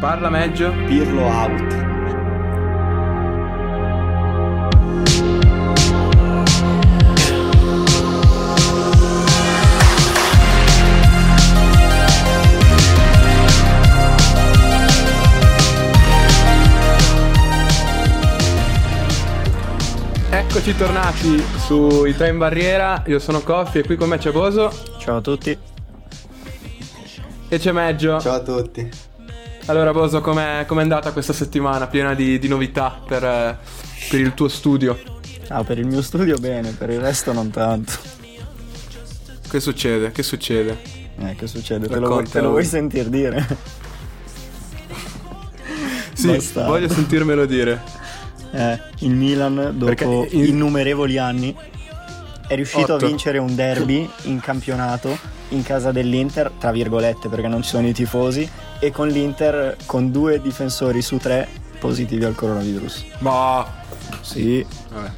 Parla meglio. Pirlo out. Eccoci tornati su I Tre in Barriera, io sono Coffi e qui con me c'è Boso Ciao a tutti. e c'è Meggio. Ciao a tutti. Allora Boso, com'è, com'è andata questa settimana piena di, di novità per, per il tuo studio? Ah, per il mio studio bene, per il resto non tanto. Che succede? Che succede? Eh, che succede? Te lo, vuoi, te lo vuoi sentir dire? Sì, voglio sentirmelo dire. Eh, il Milan, dopo in- innumerevoli anni, è riuscito Otto. a vincere un derby in campionato in casa dell'Inter, tra virgolette perché non ci sono i tifosi, e con l'Inter con due difensori su tre positivi al coronavirus. Ma... Sì, Vabbè.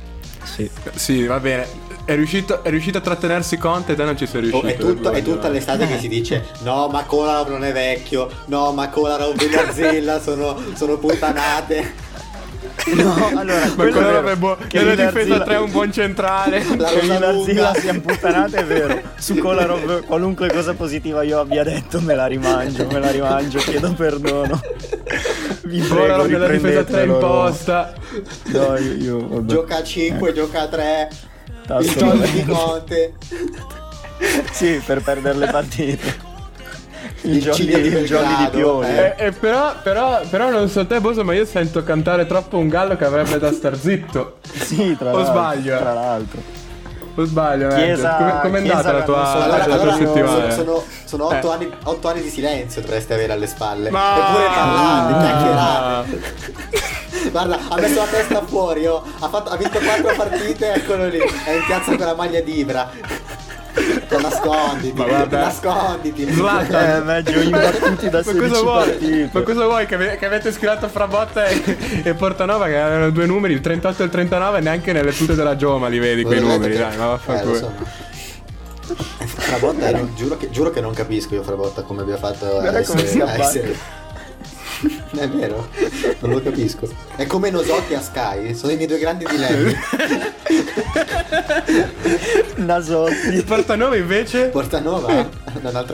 sì. Sì, va bene. È riuscito, è riuscito a trattenersi Conte e te non ci sei Oh, riuscito. è, tutto- è tutta l'estate che si dice no ma Kolarov non è vecchio, no ma Kolarov e Garzella sono, sono puttanate. No, allora, Ma quello è è buo- Che nella difesa 3 è un buon centrale. La Villarzilla lunga. sia imputtanata è vero. Su Kolarov qualunque cosa positiva io abbia detto me la rimangio, me la rimangio, chiedo perdono. Vi prego, nella difesa 3 riprendetelo. imposta. No, io, io vabbè. Gioca a 5, gioca a 3. Tasto Il gioco di Conte. Sì, per perdere le partite. Il, Il Ciglia di il jolly di Pioli. eh. Eh, eh, però, però, però non so te, Boso, ma io sento cantare troppo un gallo che avrebbe da star zitto. Sì, tra O l'altro. sbaglio, eh? Tra l'altro. O sbaglio? Chiesa- Come, com'è andata Chiesa la tua, so- la Allora, tua allora, settimana? sono, sono, sono otto, Eh. anni, otto anni di silenzio dovreste avere alle spalle. Ma- Eppure parlate, Ah. chiacchierate. Guarda, ha messo la testa fuori, oh. ha, fatto- ha vinto quattro partite, eccolo lì. È in piazza con la maglia di Ibra. Ma nasconditi, Ma guarda. nasconditi. Zlatan. Eh, meglio imbattuti da Ma 16 cosa vuoi? partite. Ma cosa vuoi? Che, ave- che avete schierato Frabotta e, e Portanova che avevano due numeri, il 38 e il 39, neanche nelle tute della Gioma li vedi quei numeri, che- dai, ma Eh, lo vaffanculo. so. Frabotta, io giuro, che, giuro che non capisco io Frabotta come abbia fatto a essere, a essere- È vero, non lo capisco. È come Nosotti a Sky, sono i miei due grandi dilemmi. Nasotti. Portanova invece... Portanova,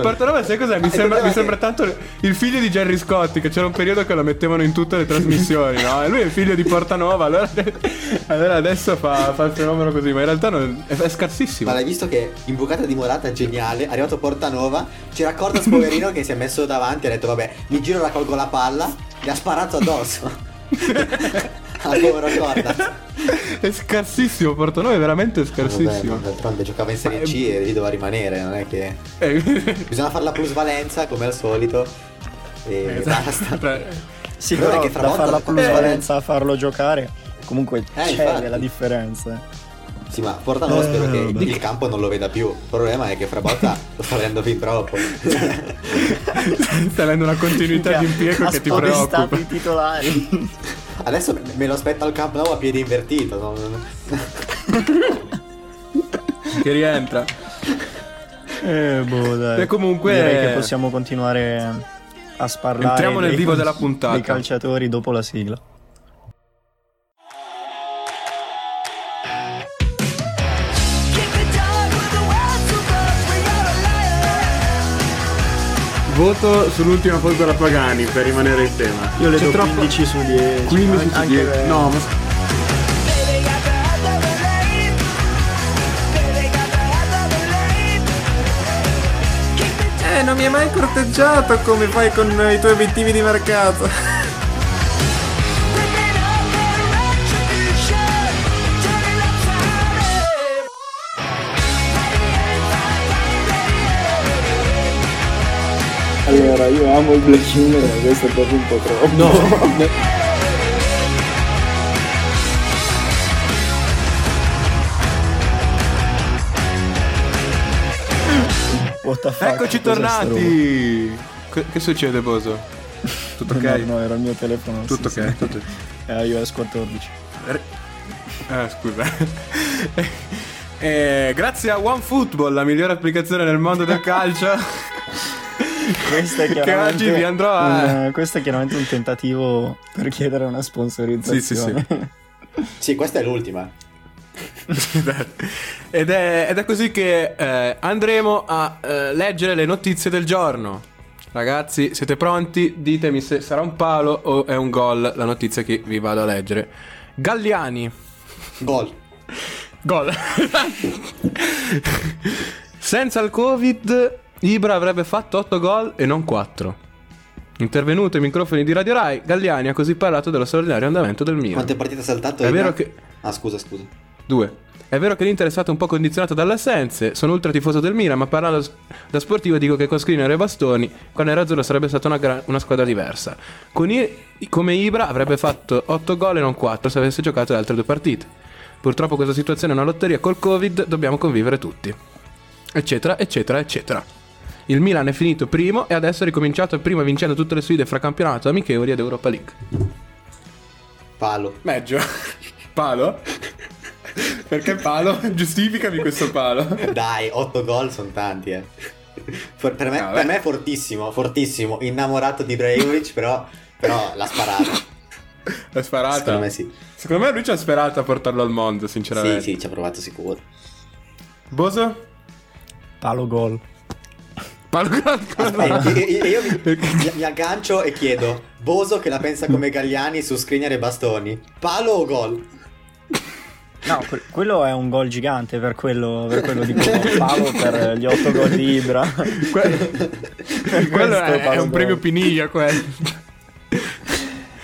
Portanova sai cos'è? Mi il sembra, mi è sembra che- tanto il figlio di Jerry Scotti che c'era un periodo che lo mettevano in tutte le trasmissioni, no? E lui è il figlio di Portanova, allora, allora adesso fa, fa il fenomeno così, ma in realtà non- è, è scarsissimo. Ma l'hai visto che in bucata di Morata geniale, è arrivato Portanova, c'era Cordas poverino che si è messo davanti e ha detto vabbè, mi giro raccolgo la palla, gli ha sparato addosso. Al povero Cordas. È scarsissimo, Portanova è veramente Vabbè, scarsissimo. d'altronde giocava in Serie C e lì doveva rimanere, non è che... Eh, Bisogna fare la plusvalenza come al solito e esatto. basta. Sì, Però però è che da Frabotta- fare la plusvalenza a farlo giocare. Comunque Eh, c'è infatti. della differenza. Eh. Sì, ma Portanova spero Eh, che vabbè. il campo non lo veda più. Il problema è che Frabotta lo sta vedendo fin troppo. Stai avendo una continuità di impiego che ti preoccupa. i titolari. Adesso me lo aspetta al campo nuovo a piede invertito. no? Che rientra. eh, boh, dai. E comunque- Direi che possiamo continuare a sparlare. Entriamo nel dei- vivo della puntata. Dei calciatori dopo la sigla. Voto sull'ultima foto della Pagani per rimanere in tema. Io le C'è do troppo- 15 su 10. 15 su anche 10. per- No, ma Eh, non mi hai mai corteggiato come fai con i tuoi obiettivi di mercato. Allora, io amo il Black Humor, ma questo è proprio un po' troppo. No. What the fuck? Eccoci tornati. Co- Che succede, Boso? Tutto ok? No, no, era il mio telefono. Tutto sì, ok, sì. tutto- È iOS 14. Eh, scusa. Eh, grazie a OneFootball, la migliore applicazione nel mondo del calcio. Questo è che chiaramente oggi vi andrò a... un, questo è chiaramente un tentativo per chiedere una sponsorizzazione. Sì, sì, Sì, questa è l'ultima. ed, è, ed è così che eh, andremo a eh, leggere le notizie del giorno. Ragazzi, siete pronti? Ditemi se sarà un palo o è un gol la notizia che vi vado a leggere. Galliani. Gol. Gol. Senza il Covid, Ibra avrebbe fatto 8 gol e non 4. Intervenuto ai microfoni di Radio Rai, Galliani ha così parlato dello straordinario andamento del Milan. Quante partite ha saltato? È Ibra? vero che... Ah, scusa, scusa. 2. È vero che l'Inter è stato un po' condizionato dalle assenze, sono ultra tifoso del Milan, ma parlando da sportivo dico che con Skriniar e Bastoni, con Nerazzurro sarebbe stata una, gra- una squadra diversa. Con I- come Ibra avrebbe fatto 8 gol e non 4 se avesse giocato le altre due partite. Purtroppo questa situazione è una lotteria col Covid, dobbiamo convivere tutti. Eccetera, eccetera, eccetera. Il Milan è finito primo e adesso è ricominciato prima vincendo tutte le sfide fra campionato, amichevoli ed Europa League. Palo. Meglio. Palo? Perché palo? Giustificami questo palo. Dai, 8 gol sono tanti, eh. For- per, me, Ah, per me è fortissimo, fortissimo. Innamorato di Ibrahimovic, però, però l'ha sparata. È sparata. Secondo me sì. Secondo me lui ci ha sperato a portarlo al mondo, Sì, sinceramente. sì, ci ha provato sicuro. Boso? Palo gol. Palo Aspetta, io, io- mi, mi- mi aggancio e chiedo: Boso che la pensa come Galliani su Skriniar e Bastoni? Palo o gol? No, que- quello è un gol gigante, per quello, per quello dico palo per gli 8 gol di Ibra. Que- quello è, è un premio. Piniglia, quello.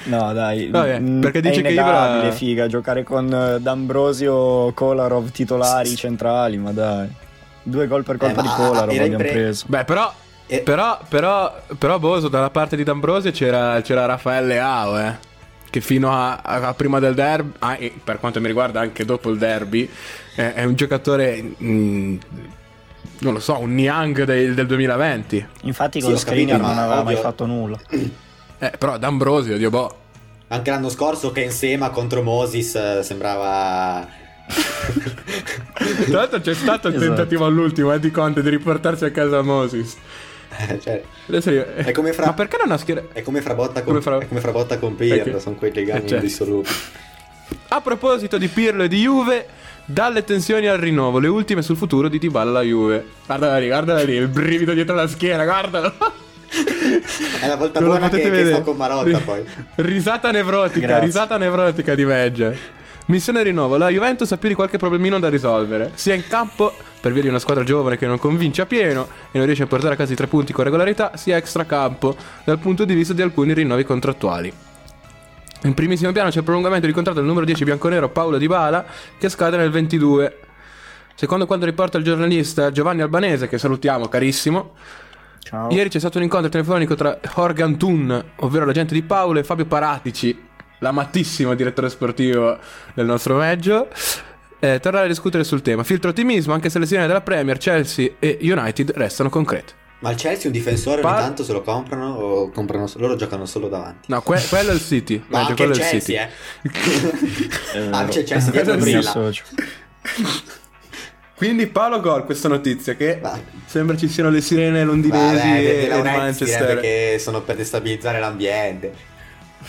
No, dai, Vabbè, perché dice è che Ibra- figa, giocare con eh, D'Ambrosio, Kolarov titolari centrali, ma dai. Due gol per colpa Eh, di in abbiamo pre- preso. Beh, però... E- Però, però, però Boso, dalla parte di D'Ambrosio c'era, c'era Raffaele Ao, eh. Che fino a, a prima del derby, ah, e per quanto mi riguarda anche dopo il derby, è, è un giocatore, mm, non lo so, un Niang del, del 2020. Infatti Sì, con ho Skriniar capito, non aveva mai ovvio- fatto nulla. Eh, però D'Ambrosio, Dio boh. Anche l'anno scorso che Insema contro Moses eh, sembrava... Tra l'altro c'è stato il Esatto. tentativo all'ultimo eh, di Conte di riportarsi a casa Moses. cioè, Adesso io- È come fra- Ma perché non ha schierato? è come Frabotta con, Come Fra- è come Frabotta con Pirlo, Perché? sono quei legami Eh, certo. indissolubili. A proposito di Pirlo e di Juve, dalle tensioni al rinnovo, le ultime sul futuro di Dybala alla Juve. Guardala lì, guardala lì, il brivido dietro la schiena, guardalo. È la volta Non buona che, potete che vedere. sto con Marotta poi. Risata nevrotica, Grazie. risata nevrotica di Vegge. Missione rinnovo, la Juventus ha più di qualche problemino da risolvere, sia in campo per via di una squadra giovane che non convince a pieno e non riesce a portare a casa i tre punti con regolarità, sia extracampo dal punto di vista di alcuni rinnovi contrattuali. In primissimo piano c'è il prolungamento di contratto del numero 10 bianconero Paolo Di Bala che scade nel 22. Secondo quanto riporta il giornalista Giovanni Albanese, che salutiamo carissimo, Ciao. Ieri c'è stato un incontro telefonico tra Jorge Antun, ovvero l'agente di Paolo, e Fabio Paratici, l'amatissimo direttore sportivo del nostro Meggio. Eh, tornare a discutere sul tema. Filtro ottimismo, anche se le signore della Premier, Chelsea e United restano concrete. Ma il Chelsea un difensore Pa- ogni tanto se lo comprano o comprano loro giocano solo davanti? No, que- quello è il City. Ma Meggio, anche quello il è il Chelsea, City. eh. Eh, Ah, c'è il Chelsea dietro brilla. Quindi Paolo Gol, questa notizia che Va. sembra ci siano le sirene londinesi Vabbè, e Laurentiis Manchester. che sono per destabilizzare l'ambiente.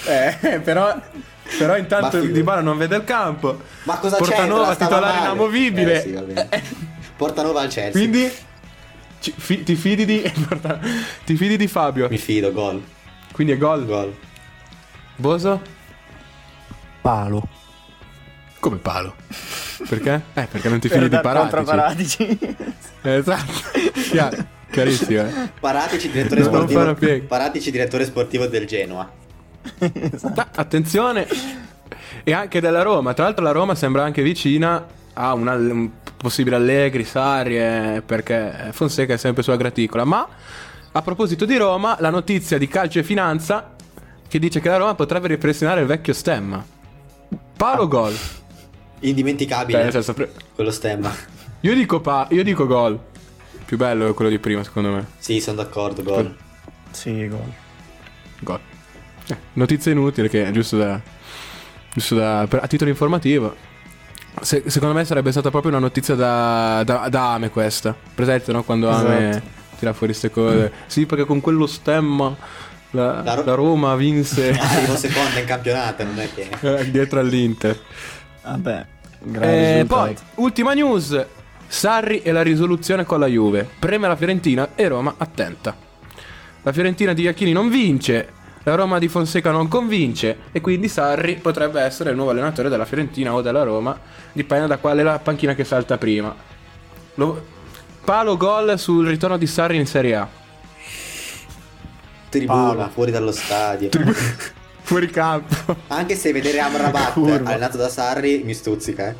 Eh, però, però intanto. Di Bala non vede il campo. Ma cosa c'è? Portanova, titolare inamovibile. Eh, sì. Portanova al Chelsea. Quindi ci- fi- ti fidi di ti fidi di Fabio. Mi fido, gol. Quindi è gol. Gol. Boso? Palo. Come palo? Perché? Eh, perché non ti fidi di contro Paratici. Paratici. Esatto. Chiaro, chiarissimo. eh. Paratici, direttore Non sportivo. Paratici, direttore sportivo del Genoa. Ah, attenzione. E anche della Roma. Tra l'altro la Roma sembra anche vicina a un, all- un possibile Allegri, Sarri, eh, perché Fonseca è sempre sulla graticola. Ma a proposito di Roma, la notizia di calcio e finanza che dice che la Roma potrebbe ripristinare il vecchio stemma. Palo gol. Indimenticabile. Nel senso, pre- Quello stemma. io dico pa- io dico gol. Più bello è quello di prima, secondo me. Sì, sono d'accordo, gol. Sì, gol. Gol. Eh, notizia inutile che è giusto da. Giusto da. per- a titolo informativo. Se- secondo me sarebbe stata proprio una notizia da, da, da Ame questa. Presente, no? Quando Ame Esatto. tira fuori queste cose. Sì, perché con quello stemma la, La Ro- la Roma vinse Arrivo seconda in campionato, non è che... eh, dietro all'Inter. Vabbè, grande Eh, poi, ultima news. Sarri e la risoluzione con la Juve. Preme la Fiorentina e Roma attenta. La Fiorentina di Iachini non vince, la Roma di Fonseca non convince e quindi Sarri potrebbe essere il nuovo allenatore della Fiorentina o della Roma, dipende da quale è la panchina che salta prima. Lo- Palo gol sul ritorno di Sarri in Serie A. Tribuna, Palo. fuori dallo stadio. Fuori campo. Anche se vedere Amrabat Curva. allenato da Sarri mi stuzzica, eh.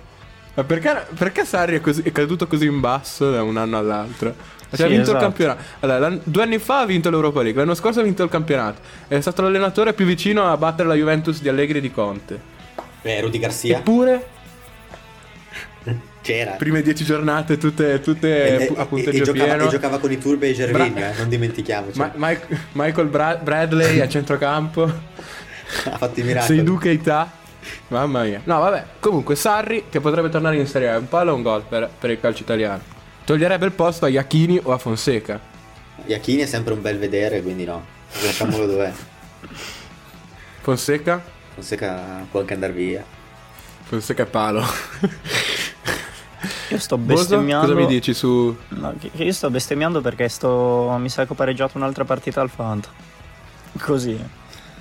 Ma perché, perché Sarri è, così- è caduto così in basso da un anno all'altro? Cioè, ha Sì, vinto il esatto. campionato. Allora, due anni fa ha vinto l'Europa League, l'anno scorso ha vinto il campionato. È stato l'allenatore più vicino a battere la Juventus di Allegri e di Conte. Eh, Rudy Garcia Eppure, c'era. prime dieci giornate, tutte, tutte E, a e- punteggio e giocava, pieno. e giocava con i Turbe e i Gervinho, Bra- eh, non dimentichiamoci. Ma- Mike- Michael Bra- Bradley a centrocampo. ha fatto i miracoli. Seidu Keita. Mamma mia. No, vabbè. Comunque, Sarri che potrebbe tornare in Serie A. Un palo o un gol per, per il calcio italiano. Toglierebbe il posto a Iachini o a Fonseca. Iachini è sempre un bel vedere, quindi no. Lasciamolo dov'è. Fonseca? Fonseca può anche andare via. Fonseca è palo. Io sto Boso, bestemmiando. cosa mi dici su... No, io sto bestemmiando perché sto. Mi sa che ho pareggiato un'altra partita al Fanta. Così, eh,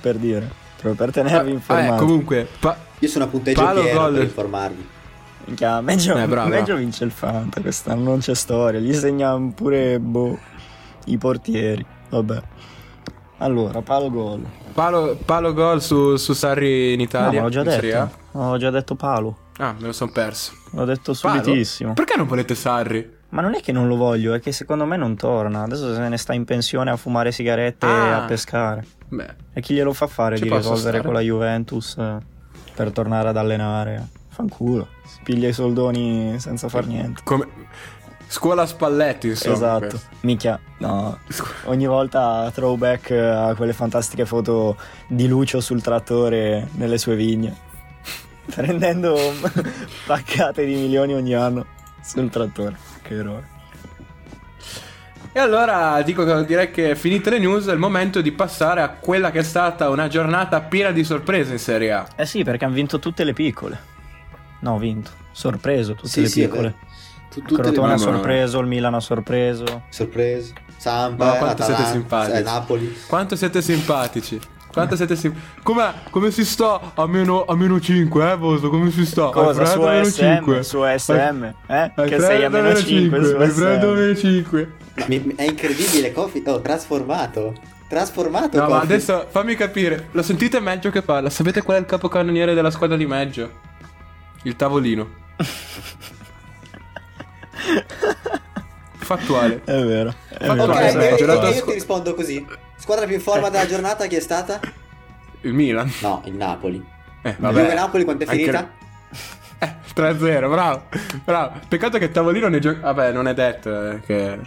per dire. Proprio per tenervi Ah, informati. eh, comunque, pa- Io sono a punteggio Palo, pieno gol. per informarvi. Minchia, Meggio, Eh, bravo. Meggio vince il Fanta quest'anno, non c'è storia. Gli segnano pure boh, i portieri. Vabbè. Allora, palo gol. palo, palo gol su, su Sarri in No, Italia. ma l'ho già detto. Ho già detto palo. Ah, me lo sono perso. L'ho detto Palo? subitissimo. Perché non volete Sarri? Ma non è che non lo voglio, è che secondo me non torna. Adesso se ne sta in pensione a fumare sigarette e Ah. a pescare. Beh, E chi glielo fa fare Ci di risolvere stare. con la Juventus eh, per tornare ad allenare? Fanculo. Si piglia i soldoni senza far niente. come... Scuola Spalletti, insomma. esatto. questo. Minchia, no. Ogni volta throwback a quelle fantastiche foto di Lucio sul trattore nelle sue vigne. Prendendo paccate di milioni ogni anno sul trattore. Che eroe. E allora dico direi che finite le news è il momento di passare a quella che è stata una giornata piena di sorprese in Serie A. Eh sì, perché hanno vinto tutte le piccole. No, vinto. Sorpreso tutte Sì, le sì, piccole. Tu- tutte Crotone ha sorpreso, il Milan ha sorpreso. sorprese. Ma Sampa, quanto siete simpatici. eh, Napoli. Quanto siete simpatici. Quanto siete simpatici. Come, come si sta a meno, a meno 5, eh, Boso? Come si sta? Cosa? Hai Su meno SM? 5? Su SM? Eh? Hai Che sei a meno 5 su Hai freddo a SM. meno 5. Mi- mi- è incredibile, Kofi. Oh, trasformato. Trasformato. No, ma Kofi. adesso fammi capire. Lo sentite Meggio che parla? Sapete qual è il capocannoniere della squadra di Meggio? Il tavolino. Fattuale. È vero. È Ma vero, Ok, Guarda, questo è io, io- girato io ti rispondo così. Squadra più in forma della giornata chi è stata? Il Milan. No, il Napoli. Eh, Juve vabbè. Napoli quanto è Anche- finita? Eh, 3-0, bravo. Bravo. Peccato che Tavolino ne gioca. Vabbè, non è detto eh, che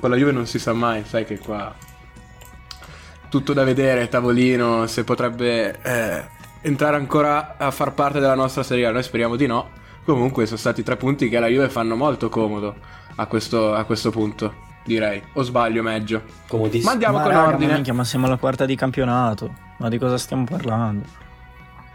con la Juve non si sa mai, sai che qua tutto da vedere, Tavolino se potrebbe eh, entrare ancora a far parte della nostra Serie A, noi speriamo di no. Comunque sono stati tre punti che alla Juve fanno molto comodo a questo, a questo punto, direi. O sbaglio, meglio. Comodissimo. Ma andiamo ma con raga, ordine. Ma, minchia, ma siamo alla quarta di campionato. Ma di cosa stiamo parlando?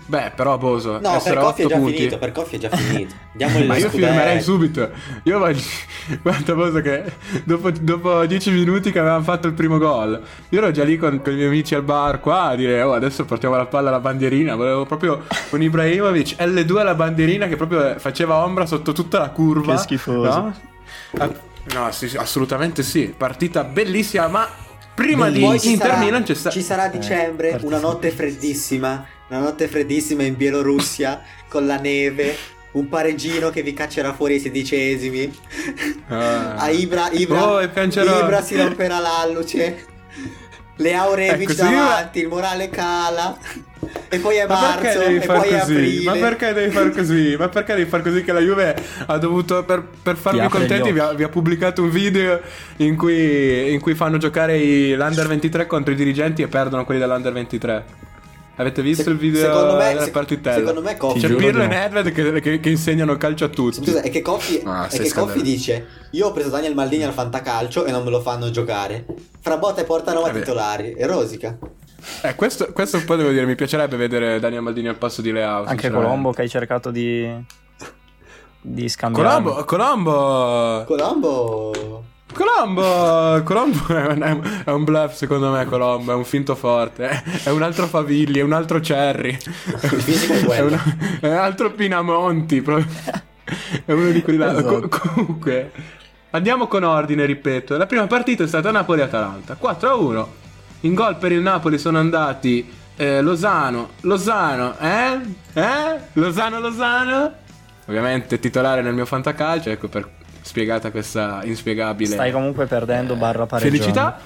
Beh, però Boso, No, per essere Kofi è 8 già punti. finito, per Kofi è già finito. Diamogli Ma io scudetto. firmerei subito. Io voglio. Guarda, cosa che dopo, dopo 10 minuti che avevamo fatto il primo gol, io ero già lì con, con i miei amici al bar qua a dire: Oh, adesso portiamo la palla alla bandierina. Volevo proprio con Ibrahimovic L2 alla bandierina che proprio faceva ombra sotto tutta la curva. Che schifoso. No, Ah, no sì, assolutamente sì. Partita bellissima, ma prima di Poi ci Inter sarà- Milan c'è stato. Ci sarà a dicembre partita una notte freddissima, una notte freddissima in Bielorussia con la neve, un pareggino che vi caccerà fuori ai sedicesimi. Ah. A Ibra, Ibra, Oh. Ibra si romperà l'alluce. Leao Rebic Ecco, se io- davanti, il morale cala. E poi è Ma marzo, e poi è aprile. Ma perché devi far così? Ma perché devi far così che la Juve ha dovuto per, per farvi contenti vi ha, vi ha pubblicato un video in cui, in cui fanno giocare i, l'Under 23 contro i dirigenti e perdono quelli dell'Under 23. Avete visto Se- il video secondo me- della se- partitella? secondo me Coffi- C'è Pirlo e. Nedved che, che- che insegnano calcio a tutti. Scusa, è che Coffi, Ah, è sei che Coffi scandaloso. dice: Io ho preso Daniel Maldini al fantacalcio e non me lo fanno giocare. Frabotta e Portanova Eh beh. titolari. E rosica. Eh, questo, questo un po' devo dire, mi piacerebbe vedere Daniel Maldini al passo di Leao. Anche. Colombo che hai cercato di. di scambiare. Colombo, Colombo, Colombo. Colombo, Colombo è un, è un- bluff secondo me, Colombo, è un finto forte, è, è un altro Favilli, è un altro Cherry, è è, un, è un altro Pinamonti, proprio. è uno di quelli là. Esatto. Co- comunque, andiamo con ordine, ripeto, la prima partita è stata Napoli-Atalanta, 4-1, in gol per il Napoli sono andati eh, Lozano, Lozano, eh? Eh? Lozano, Lozano? Ovviamente titolare nel mio fantacalcio, ecco per spiegata questa inspiegabile Stai comunque perdendo barra pareggiando. felicità.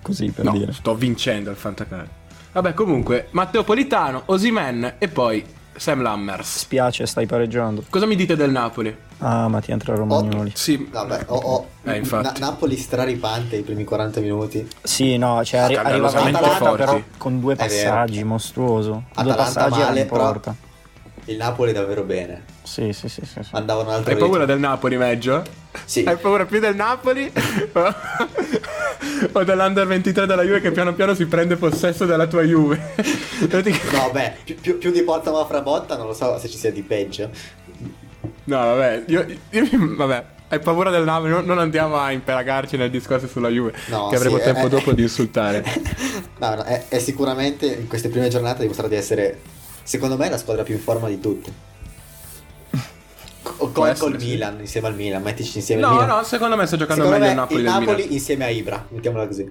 Così per No, dire. sto vincendo il fantacalcio. Vabbè, comunque, Matteo Politano, Osimen e poi Sam Lammers. Spiace, stai pareggiando. Cosa mi dite del Napoli? Ah, ma ti entra Romagnoli. Sì, Vabbè, ho, ho- Eh. Na- Napoli straripante i primi 40 minuti. Sì, no, cioè arri- arriva Scandalosamente Atalanta forti. però con due passaggi, mostruoso. due Atalanta passaggi male, però- porta. Il Napoli davvero bene. Sì, sì, sì, sì, sì. Andavano un altro hai paura del Napoli, Meggio? Sì. Hai paura più del Napoli? o dell'Under 23 della Juve che piano piano si prende possesso della tua Juve? No, beh, più, più, più di Portanova Frabotta non lo so se ci sia di peggio. No, vabbè, io, io- vabbè, hai paura del Napoli, non, non andiamo a impelagarci nel discorso sulla Juve, No, che avremo sì, tempo eh, dopo di insultare. No, no, è, è sicuramente in queste prime giornate dimostrato di essere, secondo me, la squadra più in forma di tutte. O col, essere, col sì. Milan, insieme al Milan, mettici insieme al No, Milan. no, secondo me sta giocando Secondo meglio me il Napoli il Napoli Milan. insieme a Ibra, mettiamola così.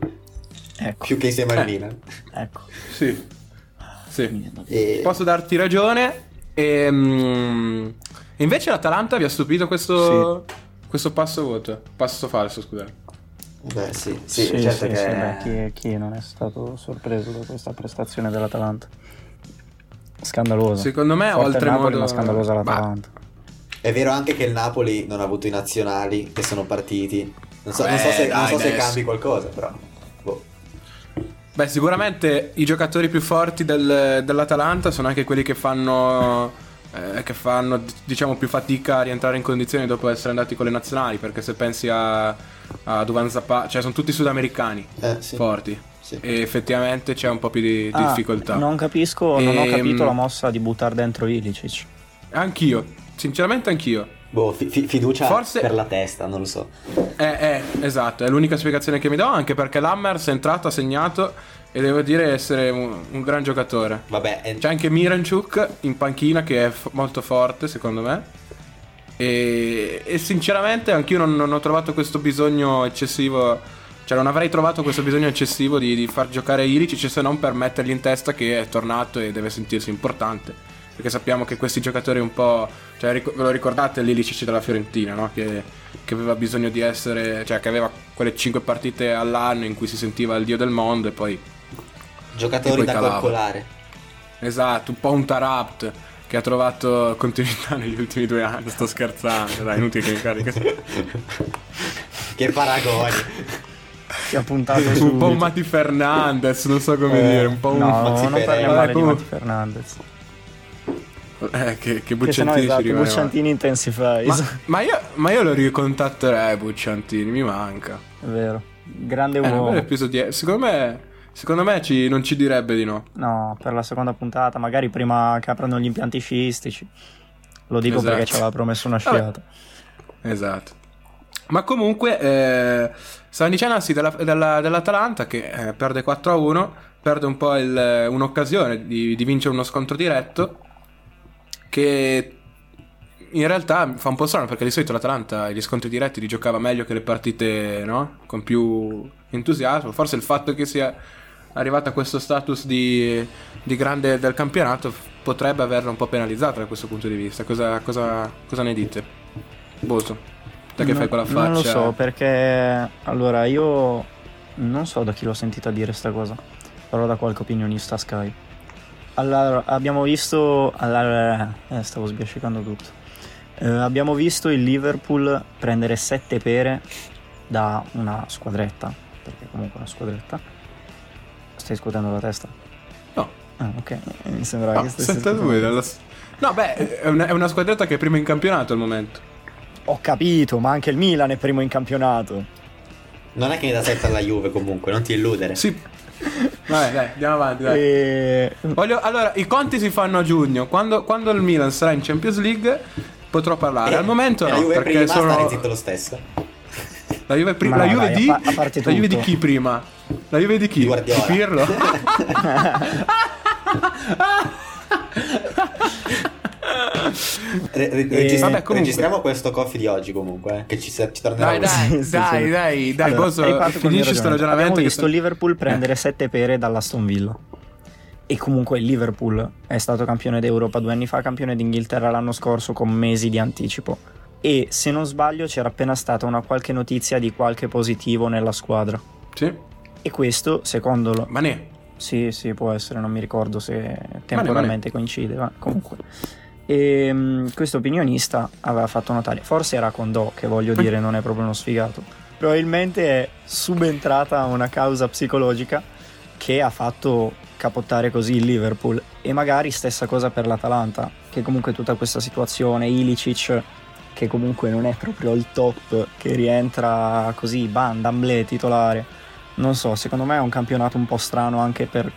Ecco, Più che insieme al Eh. Milan. ecco. Sì. Sì. E... Posso darti ragione. E, mm, invece l'Atalanta vi ha stupito questo, questo passo vuoto. Passo falso, scusate. Beh, sì, sì, Sì, certo sì, che... sì, beh, chi, chi non è stato sorpreso da questa prestazione dell'Atalanta? Scandalosa. Secondo me, Forte oltre Napoli, modo- ma scandalosa Ma- l'Atalanta. È vero anche che il Napoli non ha avuto i nazionali che sono partiti. Non so, non Vabbè, so se, non dai, so se cambi qualcosa, però... boh. Beh, sicuramente i giocatori più forti del- dell'Atalanta sono anche quelli che fanno, eh, che fanno, diciamo, più fatica a rientrare in condizioni dopo essere andati con le nazionali. Perché se pensi a, a Duvan Zapata, cioè sono tutti sudamericani Eh, sì. forti. Sì. E effettivamente c'è un po' più di, di Ah, difficoltà. Non capisco, non ho Ehm, capito la mossa di buttare dentro Ilicic. Anch'io, sinceramente anch'io. Boh, fi- fi- fiducia Forse- per la testa, non lo so. Eh, eh, esatto, è l'unica spiegazione che mi do, anche perché Lammers è entrato, ha segnato e devo dire essere un, un gran giocatore. Vabbè, è- C'è anche Miranchuk in panchina che è f- molto forte secondo me. E, e sinceramente anch'io non, non ho trovato questo bisogno eccessivo, cioè non avrei trovato questo bisogno eccessivo di, di far giocare Ilicic se non per mettergli in testa che è tornato e deve sentirsi importante. Perché sappiamo che questi giocatori un po'... Cioè, ric- ve lo ricordate l'Ilicic della Fiorentina, no? Che, che aveva bisogno di essere... Cioè, che aveva quelle 5 partite all'anno in cui si sentiva il dio del mondo e poi giocatori e poi da calava. calcolare. Esatto, un po' un Tarapt che ha trovato continuità negli ultimi due anni. Sto scherzando, dai, inutile che mi carichi. Che paragoni. Ti ha puntato un po' subito. un Mati Fernandez, non so come Eh, dire, un po' un... No, non parliamo male di Matti Fernandez. Eh, che, che Che Bucciantini ci esatto, rimane male. Bucciantini intensifies. Ma, ma io, ma io lo ricontatterei Bucciantini, mi manca. È vero. Grande Eh, uomo. bel episodio. Secondo me, secondo me ci- non ci direbbe di no. No, per la seconda puntata, magari prima che aprano gli impianti sciistici. Lo dico Esatto. perché ci aveva promesso una Vabbè. sciata. Esatto. Ma comunque, eh, stavano dicendo sì, della- della- dell'Atalanta che eh, perde 4-1, perde un po' il- un'occasione di, di vincere uno scontro diretto, che in realtà fa un po' strano perché di solito l'Atalanta gli scontri diretti li giocava meglio che le partite, no? Con più entusiasmo. Forse il fatto che sia arrivata a questo status di, di grande del campionato potrebbe averla un po' penalizzata da questo punto di vista. Cosa, cosa- cosa ne dite? Boso, che Non- fai quella faccia? Non lo so, perché allora io non so da chi l'ho sentita dire sta cosa, però da qualche opinionista Sky. Allora, abbiamo visto. allora, eh, stavo sbiascicando tutto. Eh, abbiamo visto il Liverpool prendere sette pere da una squadretta, perché comunque una squadretta. Stai scuotendo la testa? No, Ah, ok. Mi sembrava No, che stesse 7-2 dalla... No, beh, è una, è una squadretta che è prima in campionato al momento. Ho capito, ma anche il Milan è primo in campionato. Non è che ne dà 7 alla Juve comunque, non ti illudere. Sì. Vabbè, dai, andiamo avanti, dai. E... Voglio- allora, i conti si fanno a giugno. Quando, quando il Milan sarà in Champions League potrò parlare. E- Al momento no, la Juve perché prima sono... stare zitto lo stesso. La Juve, pri- la Juve dai, di... a pa- a la Juve di chi prima? La Juve di chi? Di Guardiola. Di Pirlo? Re- re- E- registra- vabbè, comunque. Registriamo questo coffee di oggi comunque, eh, che ci, ci tornerà dai, dai, Sì, dai, sì. dai, dai, Allora, finisci sto ragionamento. Abbiamo che visto il Liverpool prendere Eh. 7 pere dall'Aston Villa. E comunque il Liverpool è stato campione d'Europa due anni fa, campione d'Inghilterra l'anno scorso con mesi di anticipo. E se non sbaglio c'era appena stata una qualche notizia di qualche positivo nella squadra. Sì, E questo, secondo lo... ma ne. Sì, sì, può essere, non mi ricordo se temporalmente coincide, ma comunque. E mm, questo opinionista aveva fatto notare, forse era Condò, che voglio dire non è proprio uno sfigato. Probabilmente è subentrata una causa psicologica che ha fatto capottare così il Liverpool. E magari stessa cosa per l'Atalanta, che comunque tutta questa situazione, Ilicic, che comunque non è proprio il top, che rientra così, bam, d'amblè titolare. Non so, secondo me è un campionato un po' strano anche per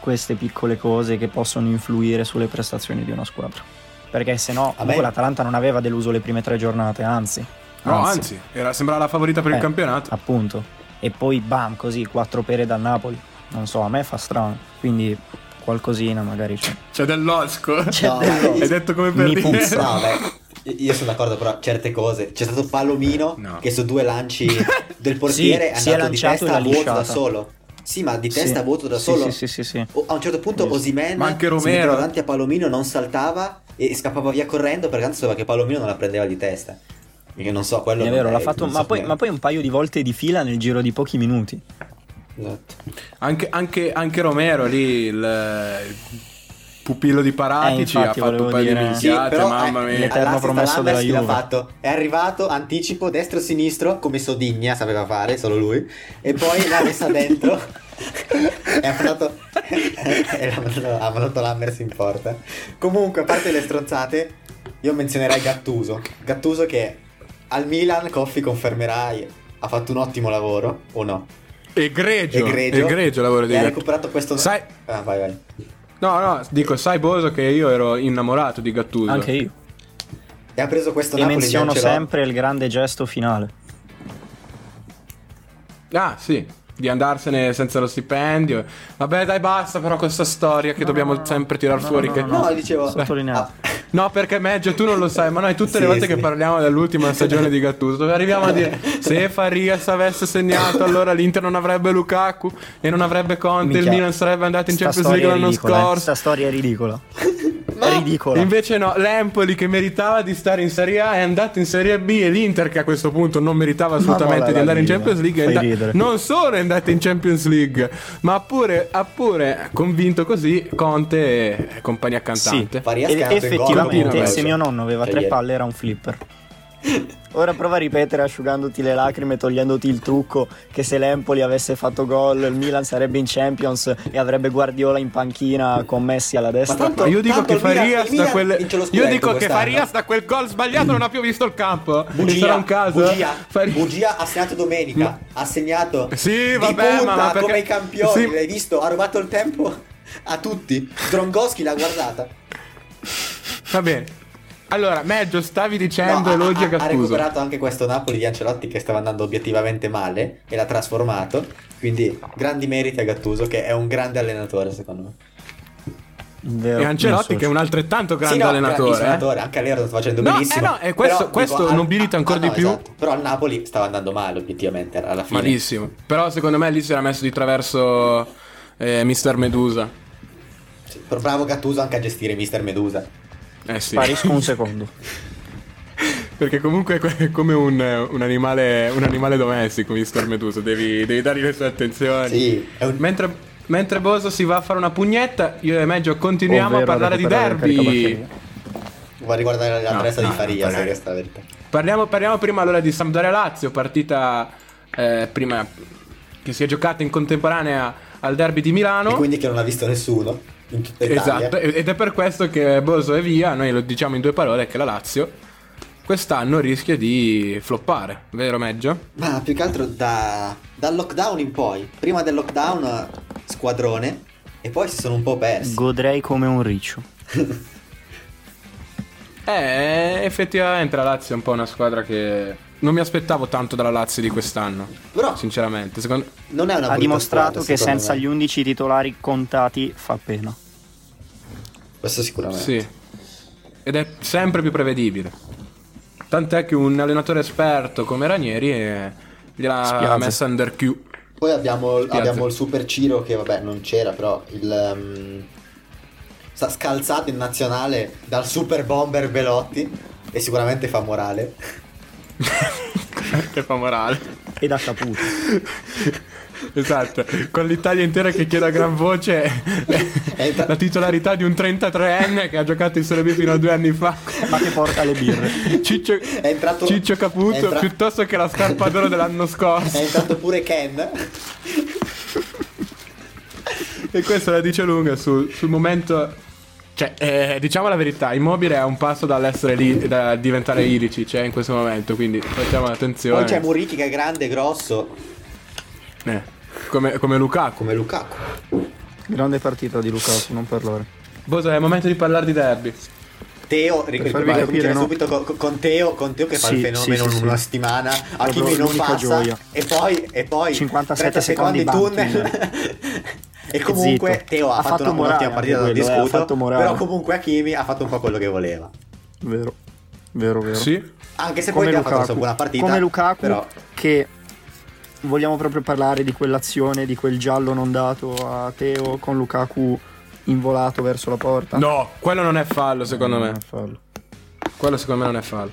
queste piccole cose che possono influire sulle prestazioni di una squadra. Perché se no, comunque me- l'Atalanta non aveva deluso le prime tre giornate, anzi. No, anzi, era, sembrava la favorita per il Eh, campionato. Appunto. E poi bam, così, quattro pere dal Napoli. Non so, a me fa strano. Quindi qualcosina magari c'è. C'è dell'osco. C'è No, dello- Hai detto come per Mi dire. No, beh, io sono d'accordo, però certe cose. C'è stato Palomino No. che su due lanci del portiere Sì, si è è andato di lanciato testa e a vuoto da solo. Sì, ma di testa Sì. a vuoto da Sì, solo. Sì, sì, sì, sì. O- A un certo punto Sì. Osimen anche si Romero. davanti a Palomino, non saltava e scappava via correndo perché tanto sapeva che Palomino non la prendeva di testa. Perché non so, quello È non vero, è- l'ha fatto, ma so poi, ma poi un paio di volte di fila nel giro di pochi minuti. Esatto. Anche, anche- anche Romero lì, il pupillo di Paratici, Eh, ha fatto un paio dire- di Sì, minchiate, però mamma eh, mia. l'Eterno promesso della Juve. fatto? È arrivato, anticipo, destro-sinistro, come Sodigna sapeva fare, solo lui, e poi l'ha messa dentro e ha mandato, ha mandato l'Hammers in porta. Comunque, a parte le stronzate, io menzionerei Gattuso. Gattuso che al Milan, Coffi confermerai, ha fatto un ottimo lavoro, o no? Egregio, Egregio. egregio lavoro di E ha recuperato questo... Sai- Ah, vai, vai. No, no, dico, sai Boso che io ero innamorato di Gattuso. Anche io. E ha preso questo E Napoli menziono sempre il grande gesto finale. Ah, sì. Di andarsene senza lo stipendio. Vabbè, dai, basta però questa storia che dobbiamo sempre tirar No, fuori. no, che... no, No, dicevo... Sottolineato. ah, No, perché Meggio tu non lo sai, ma noi tutte le Sì, volte sì. che parliamo dell'ultima stagione di Gattuso, dove arriviamo a dire se Farias avesse segnato, allora l'Inter non avrebbe Lukaku e non avrebbe Conte, il Minchia, Milan sarebbe andato in sta Champions League l'anno ridicola, eh. scorso. Sta storia è ridicola. È ridicola. Invece no, l'Empoli che meritava di stare in Serie A è andato in Serie B e l'Inter che a questo punto non meritava assolutamente molla di andare in Champions League and- non solo è andato in Champions League, ma ha pure, ha pure convinto così Conte e compagnia cantante. Farias E- effettivamente, se mio nonno aveva Cioè, tre ieri. palle, era un flipper. Ora prova a ripetere asciugandoti le lacrime, togliendoti il trucco che se l'Empoli avesse fatto gol il Milan sarebbe in Champions e avrebbe Guardiola in panchina con Messi alla destra. tanto- Ma io dico tanto che Farias il Milan da quelle... Io dico che. Farias da quel gol sbagliato non ha più visto il campo. Bugia, sarà un caso. bugia, Fari- bugia, ha segnato domenica, ha segnato Sì, di vabbè, punta ma perché- come i campioni, Sì. l'hai visto? Ha rubato il tempo a tutti. Drongoschi l'ha guardata. Va bene. Allora, Meggio, stavi dicendo No, ha- elogi a ha, ha Gattuso. recuperato anche questo Napoli di Ancelotti che stava andando obiettivamente male e l'ha trasformato. Quindi grandi meriti a Gattuso che è un grande allenatore secondo me. Vero, E Ancelotti non che è so. un altrettanto grande Sì, no, allenatore. eh. allenatore, anche lo sta facendo No, benissimo. eh no, e questo- Però, questo al- nobilita ancora ah, di no, più. esatto. Però al Napoli stava andando male obiettivamente alla fine. Malissimo. Però secondo me lì si era messo di traverso eh, Mister Medusa. Sì, però bravo Gattuso anche a gestire Mister Medusa. Eh sì. Sparisco un secondo. Perché comunque è come un, un animale, un animale domestico, Mister Medusa. Devi, devi dargli le sue attenzioni. Sì, un- Mentre, mentre Boso si va a fare una pugnetta, io e Meggio continuiamo Ovvero a parlare di derby. Vuoi riguardare l'adressa No, di no, no. questa è la verità. Parliamo, parliamo prima allora di Sampdoria Lazio, partita eh, prima che si è giocata in contemporanea al derby di Milano. E quindi che non ha visto nessuno in tutta Italia. Esatto, ed è per questo che Boso è via, noi lo diciamo in due parole, che la Lazio quest'anno rischia di floppare, vero Meggio? Ma più che altro da, dal lockdown in poi. Prima del lockdown squadrone e poi si sono un po' persi. Godrei come un riccio. Eh, effettivamente la Lazio è un po' una squadra che non mi aspettavo tanto dalla Lazio di quest'anno. Però Sinceramente, secondo non è una Ha dimostrato squadra, che senza me. gli 11 titolari contati fa pena. Questo sicuramente. Sì. Ed è sempre più prevedibile. Tant'è che un allenatore esperto come Ranieri eh, gliel'ha Spiazza. messa under Q. Poi abbiamo, abbiamo il Super Ciro che vabbè non c'era però il ehm, sta scalzato in nazionale dal Super Bomber Belotti e sicuramente fa morale. che fa morale. E da Caputo. Esatto, con l'Italia intera che chiede a gran voce entra- la titolarità di un 33enne che ha giocato in Serie B fino a due anni fa. Ma che porta le birre. Ciccio, È entrato- Ciccio Caputo è entra- piuttosto che la scarpa d'oro dell'anno È scorso. entrato pure Ken. E questo la dice lunga sul, sul momento. Cioè, eh, diciamo la verità, Immobile è a un passo dall'essere lì, da diventare Ilici, cioè in questo momento, quindi facciamo attenzione. Poi c'è Murichi che è grande grosso Eh, come, come Lukaku. come Lukaku. Grande partita di Lukaku, non parlare. Bosa, è il momento di parlare di derby. Teo, ric- farvi vai, capire, no? subito con, con Teo, con Teo che fa Sì, il fenomeno sì, sì, in una sì. settimana, Proprio Hakimi non l'unica passa gioia. e poi, e poi 57 30 secondi secondi tunnel. e comunque zitto. Teo ha, Ha fatto, fatto una- morale partita da eh, ha discuto, però comunque Hakimi ha fatto un po' quello che voleva. Vero. Vero, vero. Sì? Anche se Come poi Teo ha fatto una Lukaku. buona partita. Come Lukaku però che vogliamo proprio parlare di quell'azione, di quel giallo non dato a Teo con Lukaku involato verso la porta. No, quello non è fallo secondo Non me. è fallo. Quello secondo me non è fallo.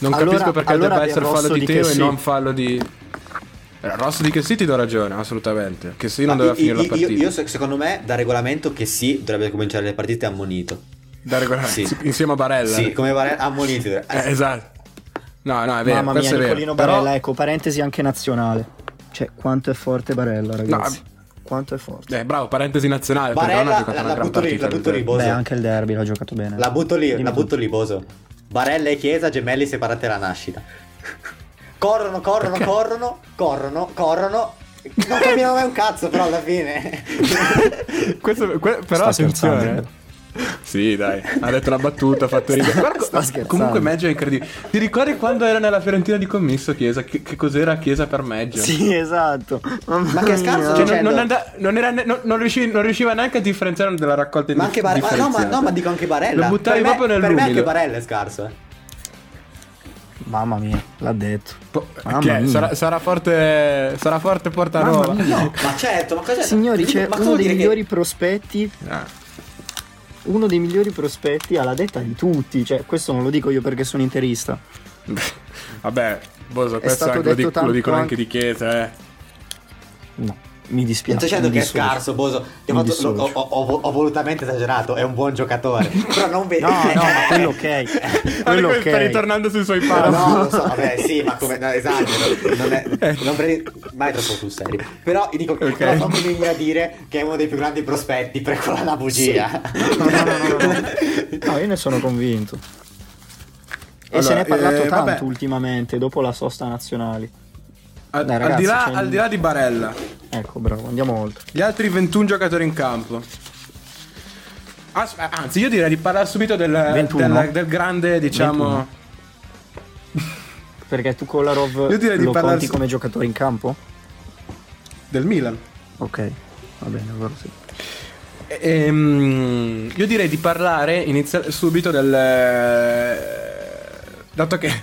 Non Allora- capisco perché allora debba essere fallo di di Teo e Chessy. non fallo di... Eh, Rosso di che sì ti do ragione, assolutamente. Che sì non Ma doveva io- finire la io- partita. io, se- secondo me da regolamento che sì dovrebbe cominciare le partite ammonito. Da regolare- Sì. Insieme a Barella. Sì, come vale ammonito. Eh, esatto. No, no, è vero, Mamma mia, è vero. Nicolino Però- Barella, ecco, parentesi anche nazionale. Cioè, quanto è forte Barella, ragazzi. Quanto è forte. Eh, bravo, parentesi nazionale. perché non ha Barella giocato la, una la butto lì, la butto lì. Boso. Beh, anche il derby l'ha giocato bene. La butto lì, Dimmi la butto lì, Boso. Barella e Chiesa, gemelli separati alla nascita. Corrono, corrono, Perché? corrono, corrono, corrono. Non cambiano mai un cazzo, però alla fine. Questo, que- però Sta attenzione. scherzando. Sì, dai, ha detto la battuta, ha fatto ridere. Guarda, Sta scherzando. Comunque Meggio è incredibile. Ti ricordi quando era nella Fiorentina di commisso Chiesa? Che, che cos'era Chiesa per Meggio? Sì, esatto. Mamma Ma che scarso. Cioè, non, non and- non era non- non riusciva, non riusciva neanche a differenziare della raccolta ma anche Barella. no, ma, no, ma dico anche Barella. Lo buttavi per me, proprio Per me anche. Barella è scarso, eh. Mamma mia, l'ha detto. Po- mia. Sarà, sarà forte Sarà forte Portanova Mamma mia. No, ma certo, ma cosa Signori, c'è ma uno dei dire che- migliori prospetti. Ah. Uno dei migliori prospetti alla detta di tutti. Cioè, questo non lo dico io perché sono interista. Vabbè Boso questo stato anche lo, detto dic- lo dicono anche- anche di Chiesa eh. No, mi dispiace. Non sto dicendo che è scarso, Boso. Ti ho, Mi fatto- ho- ho- ho- volutamente esagerato, è un buon giocatore. Però non vedi. No, no, ma quello ok. Quello come sta ritornando sui suoi passi no, lo so, vabbè, sì, ma come no, esagero, non, è, Eh. non prendi mai troppo sul serio. Però dico Ok. però non mi vieni a dire che è uno dei più grandi prospetti per quella una bugia. No, no, no, no, no. No, io ne sono convinto. E Allora, se ne è parlato eh, tanto vabbè. ultimamente, dopo la sosta nazionali. Al, Dai, al ragazzi, di là, al di là di Barella Ecco, bravo, andiamo oltre. Gli altri 21 giocatori in campo As- Anzi io direi di parlare subito del, 21? del, del grande diciamo 21. Perché tu Kolarov Io direi di lo parlare conti su- come giocatore in campo? Del Milan Ok, va bene, allora sì. Ehm, io direi di parlare inizia- subito del. Dato che.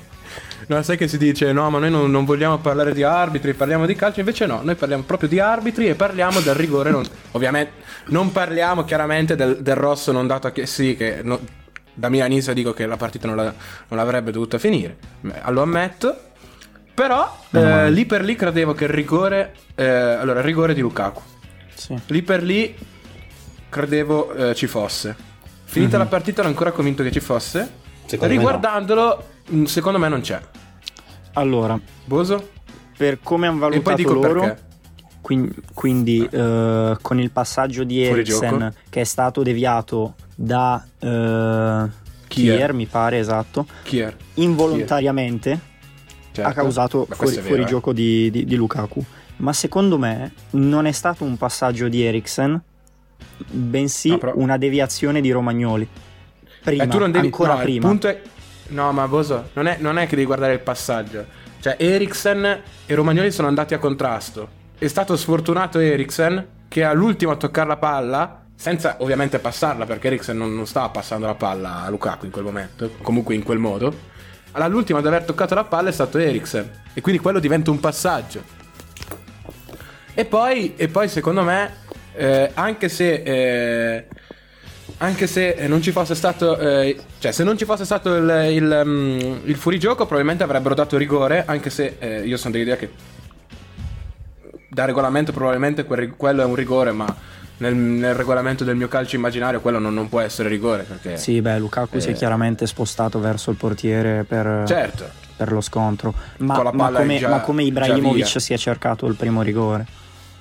No, sai che si dice no, ma noi non, non vogliamo parlare di arbitri, parliamo di calcio. Invece no, noi parliamo proprio di arbitri e parliamo del rigore. non- ovviamente non parliamo chiaramente del, del rosso non dato a che sì, che no- da milanista dico che la partita non, la- non l'avrebbe dovuta finire. Lo ammetto. Però eh, lì per lì credevo che il rigore. eh, allora, il rigore di Lukaku. Sì. Lì per lì credevo eh, ci fosse. Finita la partita ero ancora convinto che ci fosse. Secondo. Riguardandolo, secondo me non c'è. Allora, Boso? per come hanno E poi valutato dico loro, perché. quin- quindi eh, con il passaggio di Eriksen che è stato deviato da eh, Kier. Kier, mi pare esatto, Chi era? involontariamente Certo. ha causato Ma fuori, fuori eh. gioco di, di- di Lukaku. Ma secondo me non è stato un passaggio di Eriksen, bensì No, però- una deviazione di Romagnoli. Prima, Eh, devi, ancora no, prima. Il punto è, no, ma Boso, non è, non è che devi guardare il passaggio. Cioè, Eriksen e Romagnoli sono andati a contrasto. È stato sfortunato Eriksen che all'ultimo a toccare la palla, senza ovviamente passarla, perché Eriksen non, non stava passando la palla a Lukaku in quel momento, comunque in quel modo. All'ultimo ad aver toccato la palla è stato Eriksen. E quindi quello diventa un passaggio. E poi, e poi secondo me, eh, anche se... eh, anche se eh, non ci fosse stato, eh, cioè se non ci fosse stato il, il, mm, il fuorigioco, probabilmente avrebbero dato rigore. Anche se eh, io sono dell'idea che da regolamento, probabilmente quel- quello è un rigore, ma nel, nel regolamento del mio calcio immaginario, quello non, non può essere rigore. Perché, Sì, beh, Lukaku si è Eh. chiaramente spostato verso il portiere per, certo, per lo scontro. Ma, ma come, già- ma come Ibrahimovic si è cercato il primo rigore,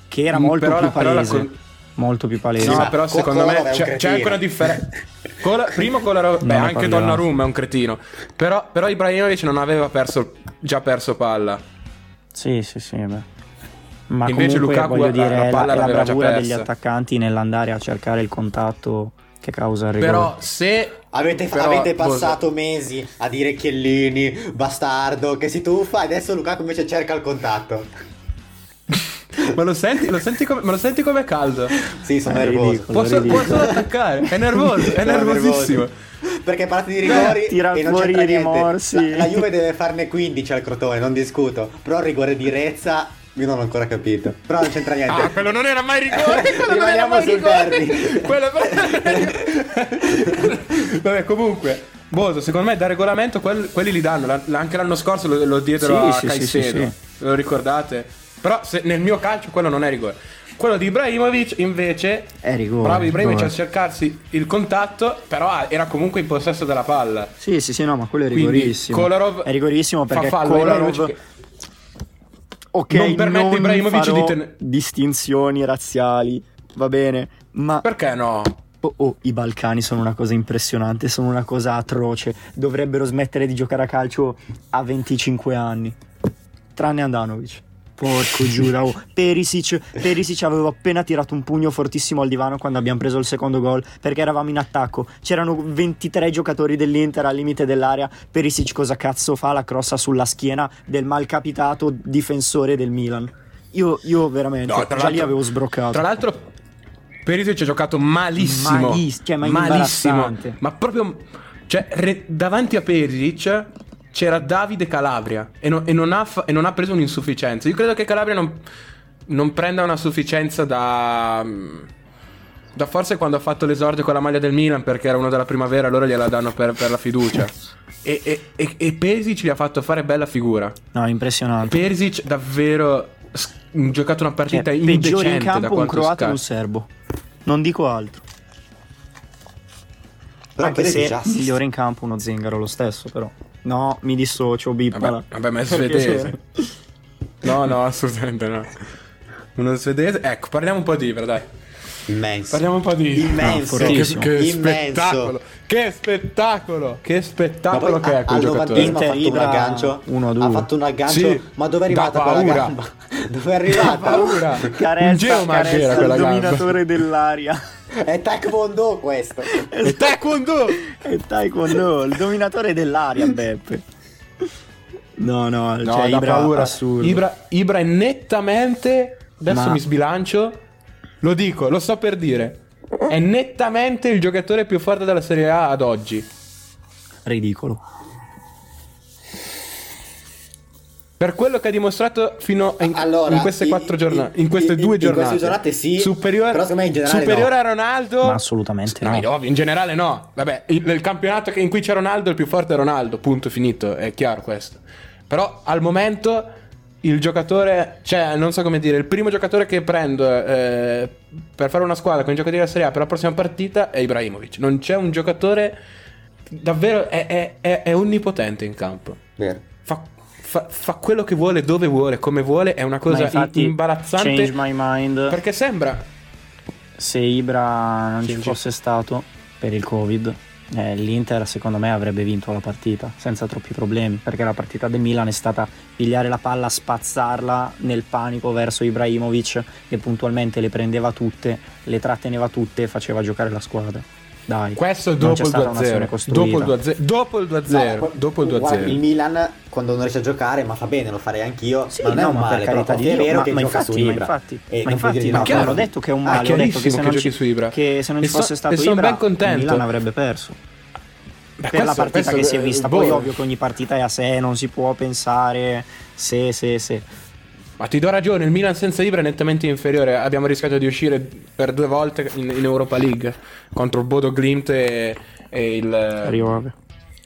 che era Mm, molto però più la palese. Molto più palese. No, però Co- secondo me un c'è, c'è anche una differenza. Cola- primo Kolarov, beh, anche parliamo. Donnarumma è un cretino. Però, però Ibrahimovic non aveva perso, già perso palla. Sì, sì, sì. Beh. Ma Invece comunque Lukaku voglio la- dire, la è la, palla la già bravura degli attaccanti nell'andare a cercare il contatto che causa il rigore. Però se Avete, però, avete passato mesi a dire Chiellini, bastardo, che si tuffa e adesso Lukaku invece cerca il contatto. Ma lo senti, lo senti come, ma lo senti come è caldo? Sì, sono È nervoso. ridicolo. Posso, ridicolo. posso attaccare? È nervoso, è nervosissimo. Perché parlate di rigori Tira e non fuori c'entra i niente. rimorsi. La, la Juve deve farne 15 al Crotone, non discuto. Però il rigore di Rezza io non ho ancora capito. Però non c'entra niente. Ah, quello non era mai rigore, quello non era Rimaniamo mai rigore. Quello Vabbè, comunque, Boso, secondo me da regolamento quel- quelli li danno. Anche l'anno scorso lo, lo diedero Sì, a sì, sì, sì, Caicedo. sì. Lo ricordate? Però se- nel mio calcio quello non è rigore. Quello di Ibrahimovic invece È rigore, Bravo Ibrahimovic rigore. a cercarsi il contatto, però era comunque in possesso della palla. Sì, sì, sì, no, ma quello è Quindi rigorissimo. Kolarov è rigorissimo fa perché fallo, Kolarov Ibrahimovic che- Ok, non permette Ibrahimovic farò di ten- distinzioni razziali, va bene, ma Perché no? oh, oh, i Balcani sono una cosa impressionante, sono una cosa atroce. Dovrebbero smettere di giocare a calcio a 25 anni. Tranne Andanovic. Porco Giuda, oh. Perisic, Perisic aveva appena tirato un pugno fortissimo al divano quando abbiamo preso il secondo gol perché eravamo in attacco. C'erano 23 giocatori dell'Inter al limite dell'area. Perisic cosa cazzo fa? La crossa sulla schiena del malcapitato difensore del Milan. Io, io veramente, No, già lì avevo sbroccato. Tra l'altro, Perisic ha giocato malissimo. Maliss- cioè, ma malissimo. Ma proprio. Cioè, re- davanti a Perisic c'era Davide Calabria e, non- e non ha fa- e non ha preso un'insufficienza. Io credo che Calabria non, non prenda una sufficienza da. Da forse quando ha fatto l'esordio con la maglia del Milan perché era uno della primavera, allora gliela danno per, per la fiducia. E, e, e, e Perisic gli ha fatto fare bella figura. No, impressionante. Perisic davvero s- giocato una Cioè, partita peggiore indecente in da campo un quanto croato e un serbo. Non dico altro. Però Anche se migliore in campo uno zingaro lo stesso, però. No, mi dissocio, Vabbè, bippala. vabbè, ma è svedese. No, no, assolutamente no. Uno svedese. Ecco, parliamo un po' di Ibra, dai. Immenso. Parliamo un po' di Immenso. Ah, che, che Immenso. spettacolo! Che spettacolo! Che Ma spettacolo poi che è a- quel al giocatore. 90esimo ha Inter fatto un Ibra aggancio. 1-2. Ha fatto un aggancio. Sì, ma dove è da arrivata quella paura. gamba? Dove è arrivata? paura. Un Carezza, geomag carezza era il quella gamba. dominatore dell'aria. È Taekwondo questo. E taekwondo! E taekwondo, il dominatore dell'aria, Beppe. No, no, No, cioè Ibra paura. assurdo. Ibra, Ibra è nettamente. Adesso Ma- mi sbilancio. Lo dico, lo sto per dire. È nettamente il giocatore più forte della Serie A ad oggi. Ridicolo. Per quello che ha dimostrato fino in, Allora, in queste i- quattro giornate, in queste i- due in giornate. queste giornate sì, superiore, però secondo me in generale superiore no. a Ronaldo. Ma assolutamente no. No, in generale no. Vabbè, il, nel campionato in cui c'è Ronaldo, il più forte è Ronaldo. Punto finito, è chiaro questo. Però al momento il giocatore, cioè, non so come dire, il primo giocatore che prendo eh, per fare una squadra con i giocatori della Serie A per la prossima partita è Ibrahimovic. Non c'è un giocatore davvero è, è- è- è onnipotente in campo. Vero. Fa, fa, quello che vuole, dove vuole, come vuole, è una cosa infatti, imbarazzante. Change my mind. Perché sembra Se Ibra non ci fosse stato per il Covid, eh, l'Inter secondo me avrebbe vinto la partita senza troppi problemi. Perché la partita del Milan è stata pigliare la palla, spazzarla nel panico verso Ibrahimovic, che puntualmente le prendeva tutte, le tratteneva tutte e faceva giocare la squadra. Dai, questo non dopo il stata un'azione 2-0. costruita. Dopo il 2-0. Dopo il 2-0. No, dopo il guarda, 2-0. il Milan quando non riesce a giocare, ma fa bene, lo farei anch'io. Sì, ma non è un ma male, per carità di è Dio, vero ma, che ma gioca infatti, su Ibra. ma infatti, E ma non infatti no. chiaro, ho chiaro. detto che è un Ah, male, ho detto che chiarissimo se che non giochi ci, su Ibra. che se non ci so- fosse stato Ibra, ben contento. il Milan avrebbe perso. Beh, per la questo- partita questo- che si è vista. boh, Poi ovvio che ogni partita è a sé, non si può pensare se, se, se. Ma ti do ragione, il Milan senza Ibra è nettamente inferiore. Abbiamo rischiato di uscire per due volte in, in Europa League contro il Bodo Glimt e, e il Rio Ave.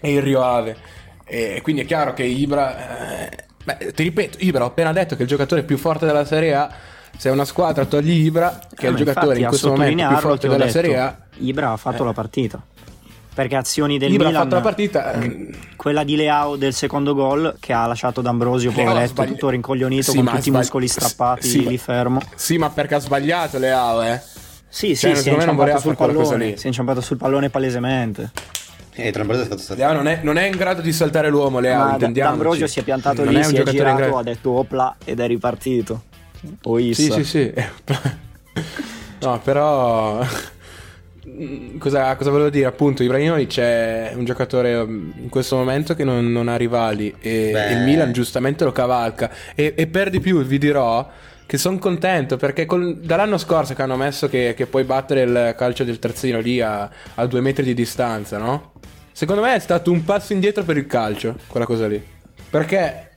e il Rio Ave. E quindi è chiaro che Ibra. eh, beh, ti ripeto, Ibra ho appena detto che è il giocatore più forte della Serie A. Se una squadra togli Ibra, che è Eh, il ma giocatore in questo momento più forte della detto, Serie A, Ibra ha fatto Eh. la partita. Perché azioni del Ibra ha Milan fatto la partita. eh, quella di Leao del secondo gol che ha lasciato D'Ambrosio ha poveretto sbagli- tutto rincoglionito Sì, con ha tutti i sbagli- muscoli strappati sì, lì fermo. Sì, ma perché ha sbagliato Leao, eh. Sì, Cioè, sì, si è pallone, lì. si è inciampato sul pallone palesemente. E Tromboso è stato stato. Leao non è, non è in grado di saltare l'uomo, Leao, intendiamoci. D'Ambrosio si è piantato Non lì, è un si è girato, ha detto opla ed è ripartito. O Sì, Issa. sì, sì. no, però... Cosa, cosa volevo dire? Appunto, Ibrahimovic è un giocatore um, in questo momento che non, non ha rivali e Beh. il Milan giustamente lo cavalca. E, e per di più vi dirò che sono contento perché col- dall'anno scorso che hanno messo che, che puoi battere il calcio del terzino lì a, a due metri di distanza, no? Secondo me è stato un passo indietro per il calcio, quella cosa lì. Perché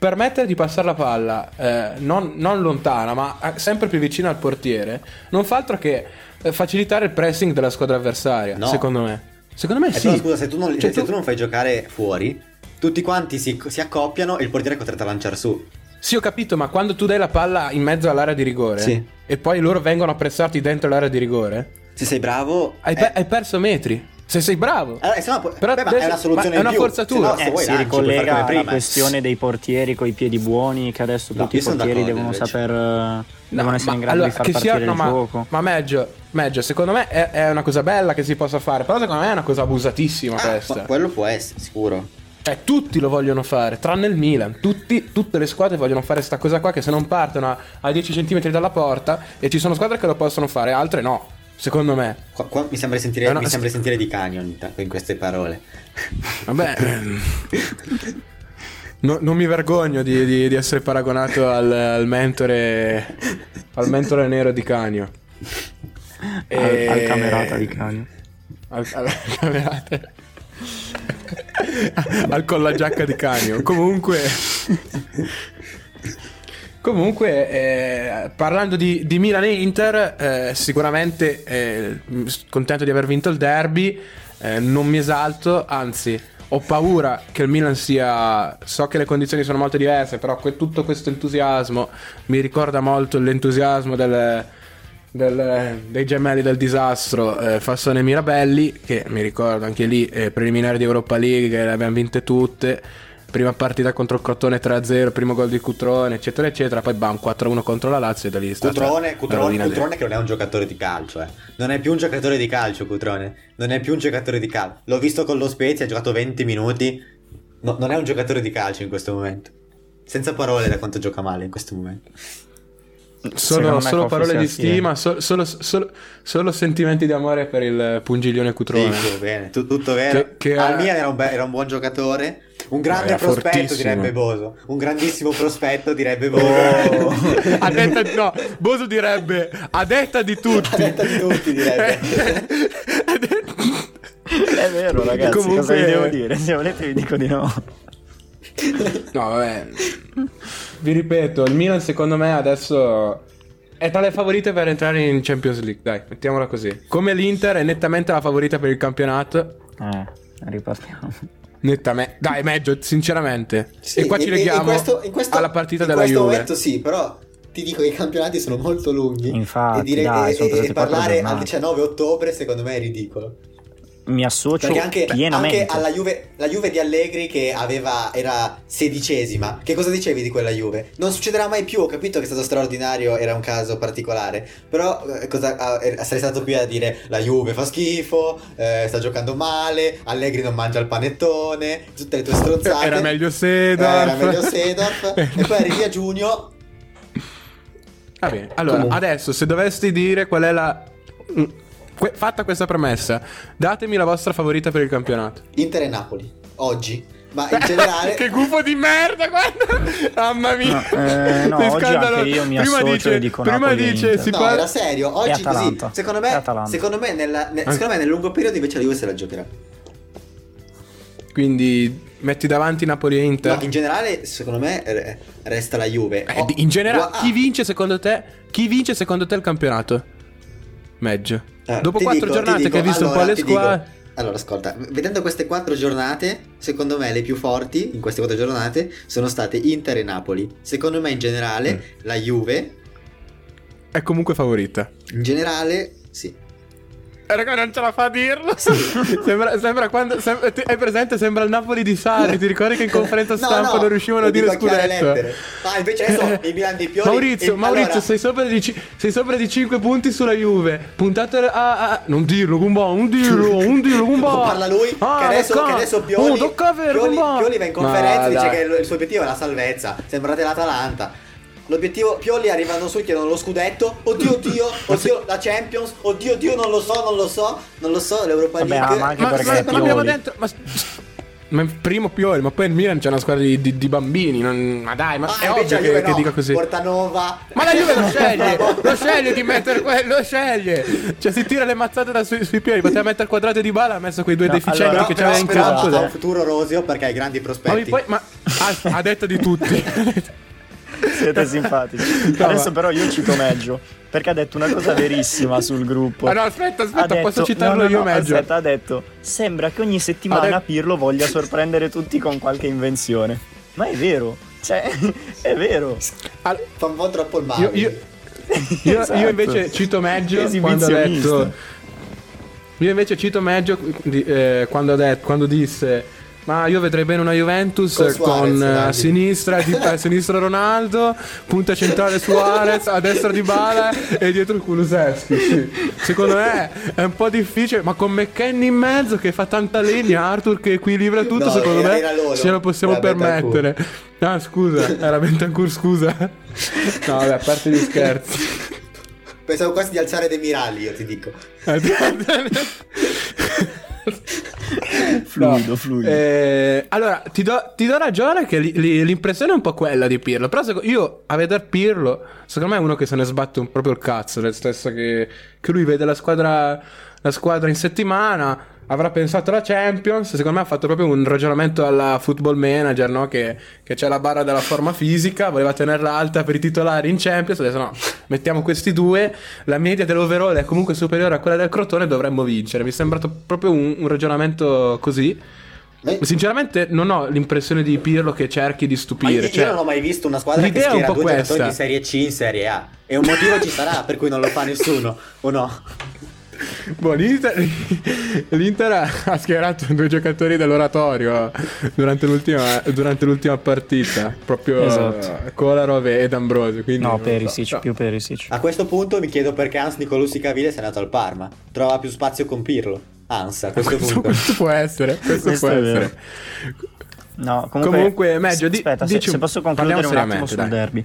permettere di passare la palla eh, non, non lontana, ma eh, sempre più vicina al portiere, non fa altro che facilitare il pressing della squadra avversaria. No. Secondo me. Secondo me Eh, sì. però scusa, se tu, non, Cioè, se tu- tu non fai giocare fuori, tutti quanti si, si accoppiano e il portiere è costretto a lanciare su. Sì, ho capito, ma quando tu dai la palla in mezzo all'area di rigore Sì. e poi loro vengono a pressarti dentro l'area di rigore, Se sei bravo, hai, eh, pe- hai perso metri. Se sei bravo. allora, eh, se no, Però beh, adesso- è una soluzione è una forzatura. Se no, se Eh, si ricollega alla prima. questione dei portieri con i piedi buoni, che adesso No, tutti i portieri devono invece. saper. eh, devono No, essere ma in grado allora, di far partire sia- no, il ma, gioco. Ma meglio, meglio, secondo me è, è una cosa bella che si possa fare, però secondo me è una cosa abusatissima Ah, questa. quello può essere, sicuro. Eh, tutti lo vogliono fare, tranne il Milan. Tutti- tutte le squadre vogliono fare sta cosa qua che se non partono a, a 10 cm dalla porta e ci sono squadre che lo possono fare, altre no. Secondo me. Qua, qua mi sembra sentire, una- mi sembra sentire di cani ogni tanto in queste parole. Vabbè. no- non mi vergogno di, di- di essere paragonato al, al mentore al mentore nero di Canio. Al, al camerata di Canio. al, al camerata. al collagiacca di Canio. Comunque. Comunque, eh, parlando di, di Milan e Inter, eh, sicuramente eh, contento di aver vinto il derby. eh, non mi esalto, anzi, ho paura che il Milan sia. So che le condizioni sono molto diverse, però que- tutto questo entusiasmo mi ricorda molto l'entusiasmo del, del- dei gemelli del disastro eh, Fassone e Mirabelli che mi ricordo anche lì eh, preliminari di Europa League che le abbiamo vinte tutte prima partita contro il Crotone 3-0 primo gol di Cutrone eccetera eccetera poi bam 4-1 contro la Lazio e da lì Cutrone, Cutrone, Cutrone che non è un giocatore di calcio, eh. Non è più un giocatore di calcio, Cutrone. Non è più un giocatore di calcio. L'ho visto con lo Spezia, ha giocato 20 minuti. No, non è un giocatore di calcio in questo momento. Senza parole da quanto gioca male in questo momento. Solo, solo parole di stima solo, solo- solo- solo sentimenti di amore per il pungiglione Cutrone Sì, bene, tu- tutto vero. Che- che Al ha- era un, be- era un buon giocatore. Un grande prospetto, fortissimo. direbbe Boso. Un grandissimo prospetto, direbbe Boso. Oh. a detta no Boso direbbe a detta di tutti A detta di tutti, direbbe. È vero, ragazzi. Comunque- Cosa vi devo dire? Se volete, vi dico di no. No, vabbè. Vi ripeto, il Milan secondo me adesso è tra le favorite per entrare in Champions League, dai, mettiamola così. Come l'Inter è nettamente la favorita per il campionato. Eh, ripartiamo. Nettamente. Dai, meglio, sinceramente. Sì, e qua ci in- in leghiamo questo- in questo- alla partita in della questo Juve. momento sì, però ti dico che i campionati sono molto lunghi. Infatti, e, dire- dai, e- sono e- e parlare al giornate. 19 ottobre secondo me è ridicolo. Mi associo Perché anche, pienamente. anche alla Juve, la Juve di Allegri che aveva, era sedicesima. Che cosa dicevi di quella Juve? Non succederà mai più, ho capito che è stato straordinario, era un caso particolare. Però eh, cosa, eh, sarei stato qui a dire la Juve fa schifo, eh, sta giocando male, Allegri non mangia il panettone, tutte le tue stronzate. Era meglio Eh, Sedorf. era meglio Sedorf. e poi arrivi a giugno. Va bene, allora, Comunque. adesso se dovesti dire qual è la... que- fatta questa premessa, datemi la vostra favorita per il campionato. Inter e Napoli, oggi. Ma in generale... che gufo di merda, guarda! Mamma mia! No, eh, no, oggi anche io mi prima dice, e dico prima Napoli dice, Inter. si No, parla... era serio. Oggi così. Atalanta. Secondo È me, secondo me, nella- ne- secondo me nel lungo periodo invece la Juve se la giocherà. Quindi metti davanti Napoli e Inter. No, in generale, secondo me, re- resta la Juve. Eh, Oh, di- in generale, gua- chi vince secondo te? Chi vince secondo te il campionato? Meggio. Eh, Dopo quattro dico, giornate dico, che hai visto un po' allora, le dico. squadre. Allora, ascolta, vedendo queste quattro giornate, secondo me le più forti in queste quattro giornate sono state Inter e Napoli. Secondo me, in generale, Mm. la Juve, È comunque favorita. in generale, sì. Eh, raga, non ce la fa a dirlo. sembra, sembra quando. sem- ti- hai presente? Sembra il Napoli di Sarri. Ti ricordi che in conferenza No, stampa no, non riuscivano a dire scudetto? Ah, invece adesso il Milan di Pioli. Maurizio, il- Maurizio, allora- sei, sopra di, ci- sei sopra di 5 punti sulla Juve. Puntate a, a- a- Non dirlo, Gumba, non dirlo, non dirlo, Gumba. Parla lui Ah, che, adesso, tocca- che adesso Pioli, Oh, tocca avere, Pioli. Pioli va in conferenza Ma e dice che il, il suo obiettivo è la salvezza. Sembrate l'Atalanta. L'obiettivo Pioli arrivano su e chiedono lo scudetto. Oddio oddio, oddio la Champions. Oddio oddio non lo so, non lo so, non lo so, l'Europa Vabbè, League. ma anche Ma, perché ma- ma abbiamo detto. Ma, ma primo Pioli, ma poi il Milan c'è una squadra di, di- di bambini. non- ma dai, ma Ah, è ovvio che, Juve che no. dica così. Portanova. Ma la Juve lo sceglie, lo sceglie di mettere quello, lo sceglie. Cioè si tira le mazzate da sui, sui piedi, poteva mettere quadrato di bala, ha messo quei due No, deficienti allora, che c'aveva in campo. ha dai. un futuro roseo perché hai grandi Ma, prospetti. mi poi, ma ha, ha detto di tutti. Siete simpatici. No, Adesso ma- però io cito Meggio. Perché ha detto una cosa verissima sul gruppo. Ah no, aspetta, aspetta, detto- posso citarlo no, no, io no, meglio. Aspetta, ha detto: Sembra che ogni settimana det- Pirlo voglia sorprendere tutti con qualche invenzione. Ma è vero, cioè, è vero. Al- Fa un po' troppo il male. io, io, io- Esatto. io invece cito Meggio quando ha detto. Io invece cito Meggio eh, quando, ha detto, quando disse. Ma io vedrei bene una Juventus Con con, Suarez, eh, a sinistra, di, a sinistra Ronaldo, punta centrale Suarez, a destra di Bala e dietro il Kuluseschi. Sì. Secondo me è un po' difficile, ma con McKenny in mezzo che fa tanta legna, Arthur che equilibra tutto, No, secondo me ce lo possiamo Era permettere. Ah, scusa, era Bentancur, scusa. No, vabbè, a parte gli scherzi. Pensavo quasi di alzare dei mirali, io ti dico. Fluido, fluido. Eh, allora, ti do, ti do ragione che li- li- l'impressione è un po' quella di Pirlo. Però seco- io a vedere Pirlo, secondo me è uno che se ne sbatte un- proprio il cazzo. Nel senso che, che lui vede la squadra, la squadra in settimana. Avrà pensato alla Champions. Secondo me ha fatto proprio un ragionamento alla football manager, no? Che, che c'è la barra della forma fisica, voleva tenerla alta per i titolari in Champions. Adesso no, mettiamo questi due. La media dell'overall è comunque superiore a quella del Crotone, dovremmo vincere. Mi è sembrato proprio un, un ragionamento così. Ma- Sinceramente non ho l'impressione di Pirlo che cerchi di stupire. io, io cioè, non ho mai visto una squadra che schiera po' due giocatori questa. di Serie C in Serie A. E un motivo ci sarà per cui non lo fa nessuno, o no? Boh, l'Inter, l'Inter ha- schierato due giocatori dell'oratorio durante l'ultima, durante l'ultima partita. Proprio Esatto. Kolarov e D'Ambrosio. Quindi No, so. Perisic, No. più Perisic. A questo punto mi chiedo perché Hans Nicolussi Cavile sia andato al Parma. Trova più spazio con Pirlo. Hans, a questo Questo, punto. questo può essere. Questo, Questo può essere. No, comunque, Comunque, meglio, di- aspetta, se, dici un- se posso concludere un attimo sul dai. derby.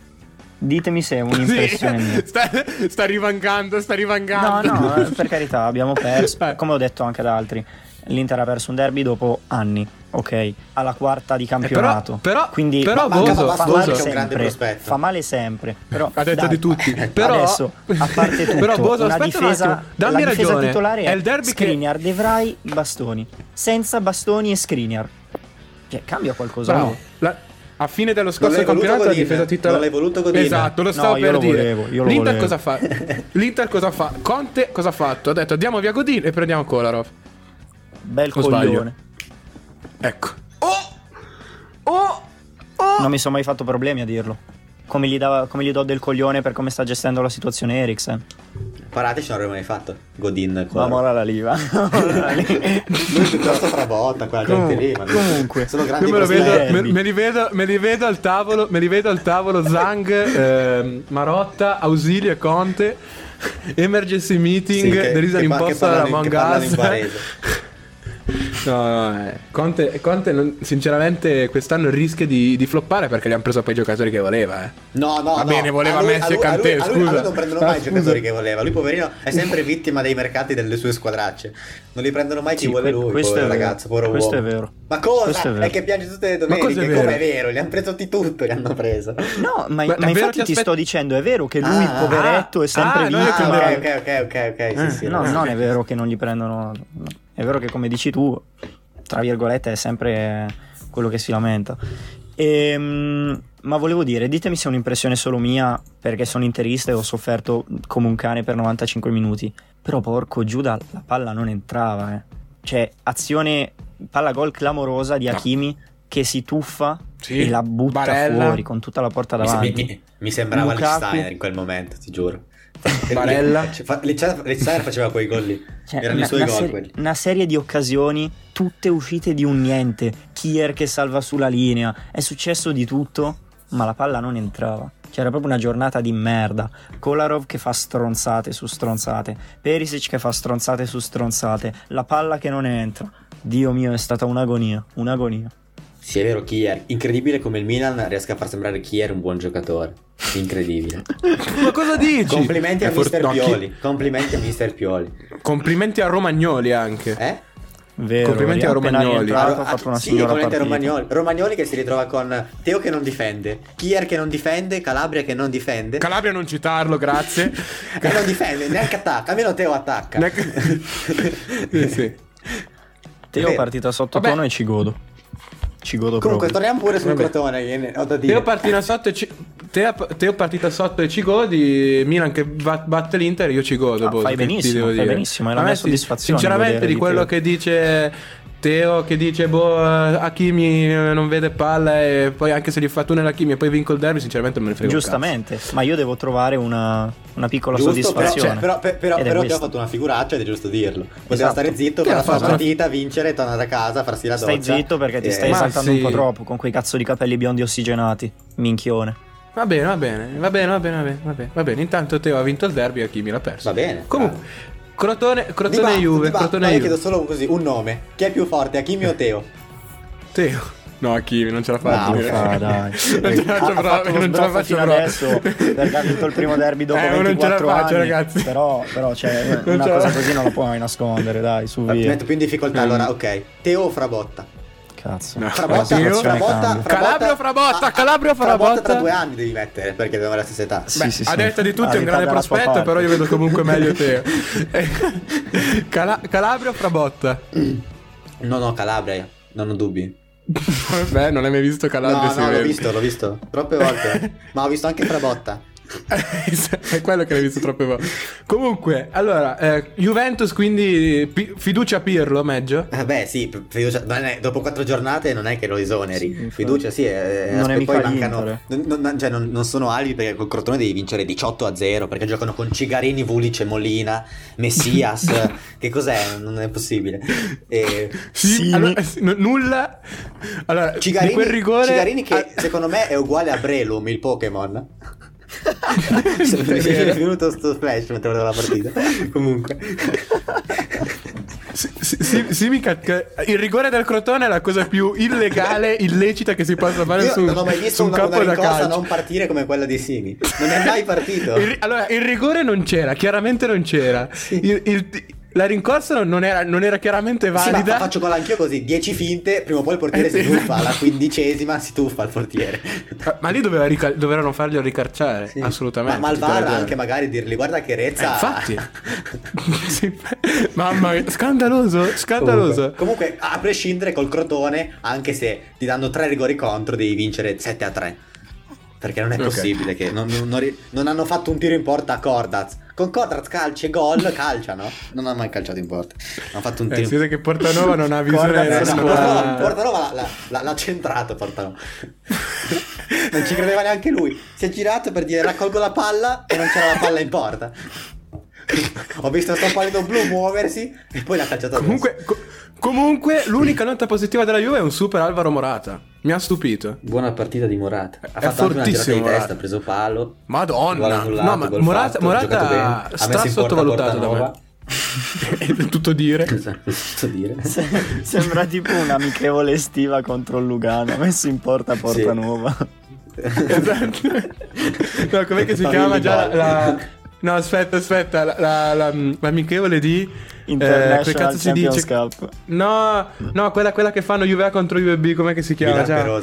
Ditemi se è un'impressione mia. Sta, sta rivangando, sta No, rivangando. no, eh, per carità, abbiamo perso, Eh. come ho detto anche ad altri. L'Inter ha perso un derby dopo anni, ok? Alla quarta di campionato. però- Quindi però fa, Boso- fa Boso- male che è un grande sempre. Fa male sempre. Però, Ha detto dai, di tutti. Però, adesso, a parte tutto, però Boso, un difesa, dammi la difesa ragione. titolare È il derby che Skriniar, De Vrij, Bastoni. Senza Bastoni e Skriniar. Cioè, cambia qualcosa. Bravo. no? La- a fine dello scorso campionato Godin, difesa titolare. non l'hai voluto Godin. Esatto, lo No, stavo io per lo dire. volevo, io lo L'Inter volevo. cosa fa? L'Inter cosa fa? Conte cosa ha fatto? Ha detto diamo via Godin e prendiamo Kolarov. Bel O sbaglio? coglione. Ecco. Oh! Oh! Oh! Non mi sono mai fatto problemi a dirlo. Come gli, dava- come gli do del coglione per come sta gestendo la situazione Eriksen. Parateci non avremmo mai fatto. Godin. Ma mola la liva. Lui piuttosto frabotta, quella gente lì. Ma Comunque. sono grandi Io me, lo vedo, me, me li vedo, me li vedo al tavolo, me li vedo al tavolo Zang, ehm, Marotta, Ausilio e Conte. Emergency meeting, Sì, che- there is an imposter among us. No, no, eh. Conte, Conte non- sinceramente quest'anno rischia di, di floppare perché gli hanno preso poi i giocatori che voleva. Eh. No, no, Va no. bene, voleva A lui- Messi e Kanté, a lui, a lui- a lui scusa. non prendono Ah, mai i scusa. giocatori che voleva. Lui, poverino, è sempre vittima dei mercati delle sue squadracce. Non li prendono mai chi Sì, vuole lui, questo povero è vero. ragazzo, povero Questo uomo. è vero. Ma cosa? È vero. È che piange tutte le Ma è domeniche. vero? Come è vero? Li hanno preso di tutto, li hanno preso. No, ma, ma è vero infatti ti aspet- sto dicendo, è vero che lui, Ah, poveretto, ah, è sempre ah, noi Ah, vittima. che- ok, ok, ok, ok, ok. Eh, Sì, sì, No, no, non è vero che non gli prendono. È vero che, come dici tu, tra virgolette, è sempre quello che si lamenta. Ehm, ma volevo dire, ditemi se è un'impressione solo mia, perché sono interista e ho sofferto come un cane per 95 minuti. Però, porco Giuda, la palla non entrava. Eh. Cioè, azione, palla gol clamorosa di. Hakimi che si tuffa Sì, e la butta Barella. fuori con tutta la porta Mi, davanti. mi- mi sembrava Lukaku. In quel momento, ti giuro. Barella. Lichsteiner faceva quei gol lì. Cioè, Erano una, i suoi una gol serie- quelli. una serie di occasioni, tutte uscite di un niente. Kier che salva sulla linea. È successo di tutto, ma la palla non entrava. C'era proprio una giornata di merda. Kolarov che fa stronzate su stronzate. Perisic che fa stronzate su stronzate. La palla che non entra. Dio mio, è stata un'agonia. Un'agonia. Sì, è vero, Kier. Incredibile come il Milan riesca a far sembrare Kier un buon giocatore. Incredibile. Ma cosa dici? Complimenti a È for- Mister no, chi- Pioli. Complimenti a Mister Pioli. Complimenti a Romagnoli anche. Eh? Vero, Complimenti a Romagnoli. rientrato, ha fatto una sì, complimenti a. Romagnoli. Romagnoli che si ritrova con Teo che non difende, Kier che non difende, Calabria che non difende. Calabria non citarlo, grazie. e non difende, neanche attacca. Almeno Teo attacca. Neanche- sì, sì. Teo Vabbè. partita sotto Vabbè. tono e ci godo. Ci godo Comunque, proprio. torniamo pure sul Vabbè. Crotone. Che ho da dire. Teo partita sotto e ci... Teo, Teo partita sotto e ci godi. Milan che batte l'Inter, io ci godo. Ah, boh, fai benissimo, fai benissimo, è la mia soddisfazione Sinceramente, di quello che dice Teo, che dice, boh, eh, Hakimi eh, non vede palla e poi anche se gli fa tunnel Hakimi e poi vinco il derby, sinceramente non me ne frega Giustamente, ma io devo trovare una, una piccola Giusto, però, soddisfazione. cioè, però, per- però, è però ti ho fatto una figuraccia ed è giusto dirlo. Poteva Esatto. stare zitto, fare ha la sua partita, vincere, tornare a casa, farsi la doccia. Stai zitto perché ti Eh, stai esaltando sì. un po' troppo con quei cazzo di capelli biondi ossigenati. Minchione. cazzo. Va bene, va bene, va bene, va bene, va bene, va bene. Va bene. Intanto Teo ha vinto il derby e Hakimi l'ha perso. Va bene. Comunque, Crotone, Crotone Dibattito, Juve, dibattito. Crotone No, io Juve. chiedo solo così un nome. Chi è più forte, Hakimi o Teo? Teo. No, Hakimi, non ce la No, faccio. fa, dai. non ce la faccio proprio, non ce la faccio fino proprio. adesso perché ha vinto il primo derby dopo Eh, ma non ce la 24 faccio, anni. ragazzi. Però, però cioè, Non una la cosa faccio. così non la puoi nascondere, dai, su Mi via. metto più in difficoltà. Mm. Allora, ok. Teo o Frabotta? Cazzo. No. Frabotta? Frabotta, Calabria o Frabotta? Ah, Calabria o Frabotta tra due anni devi mettere perché abbiamo la stessa età. Sì, Beh, sì, a sì. detta di tutti Ah, è un grande prospetto, però io vedo comunque meglio. Eh, Cala- Calabria o Frabotta? No, no, Calabria, non ho dubbi. Beh, non hai mai visto Calabria? no, no, l'ho visto, l'ho visto troppe volte. Ma ho visto anche Frabotta. È quello che l'hai visto troppe volte. Comunque, allora, eh, Juventus quindi pi- fiducia a Pirlo, meglio? Eh beh, sì, fiducia, non è- dopo quattro giornate non è che lo esoneri. Sì, fiducia, sì, eh, Non è aspe- mica poi mancano. Non, non- cioè, non- non sono alibi perché col Crotone devi vincere 18 a 0 perché giocano con Cigarini, Vulic e Molina, Messias. che cos'è? Non è possibile. E... Sì, Sì. allora, sì, no- nulla. Allora, Cigarini, quel rigore. Cigarini che Ah, secondo me è uguale a Brelum, il Pokémon. Mi è venuto sto flash mentre vedevo la partita. Comunque. Sì, sì, sì, sì, mica- il rigore del Crotone è la cosa più illegale, illecita che si possa fare Io su, non ho mai su visto un una, campo una da calcio. non partire come quella di Simi. Non è mai partito. Il allora, il rigore non c'era, chiaramente non c'era. Il- il- la rincorsa non era, non era chiaramente Sì, ma valida. fa- faccio con l'anch'io così, 10 finte, prima o poi il portiere Eh, si tuffa, alla quindicesima si tuffa il portiere. Ma- Ma lì doveva rica- dovevano farglielo ricarciare, Sì. assolutamente. Ma, ma il tutte le VAR gare. anche magari dirgli guarda che Eh, Rezza... infatti. Sì, mamma mia, scandaloso, scandaloso. Comunque, comunque, a prescindere col Crotone, anche se ti danno tre rigori contro, devi vincere 7 a 3. Perché non è Ok. possibile che non, non- non ri- non hanno fatto un tiro in porta a Cordaz. Con Cordaz calci e gol, calciano. Non hanno mai calciato in porta. Hanno fatto un Eh, tiro si vede che Portanova non ha visione della Eh, no, squadra. Portanova l'ha, l'ha- l'ha- l'ha centrato Portanova. non ci credeva neanche lui. Si è girato per dire raccolgo la palla e non c'era la palla in porta. Ho visto sto pallino blu muoversi e poi l'ha calciato. Comunque, co- comunque, l'unica nota positiva della Juve è un super Alvaro Morata. Mi ha stupito. Buona partita di Morata. Ha È fatto anche una fortissimo di testa, Morata. ha preso palo. Madonna. annullato, No, ma Morata, fatto, Morata. Ha porta sottovalutato da me. Tutto dire. Cosa posso dire? Se- Sembra tipo un'amichevole estiva contro il Lugano, messo in porta Portanova. esatto. No, com'è che si Famiglia chiama già gol. la... No, aspetta, aspetta, la, la- la- l'amichevole di... eh, International che cazzo si dice? Cup. No, no, quella, quella che fanno Juve contro Juve B, com'è che si chiama? Milan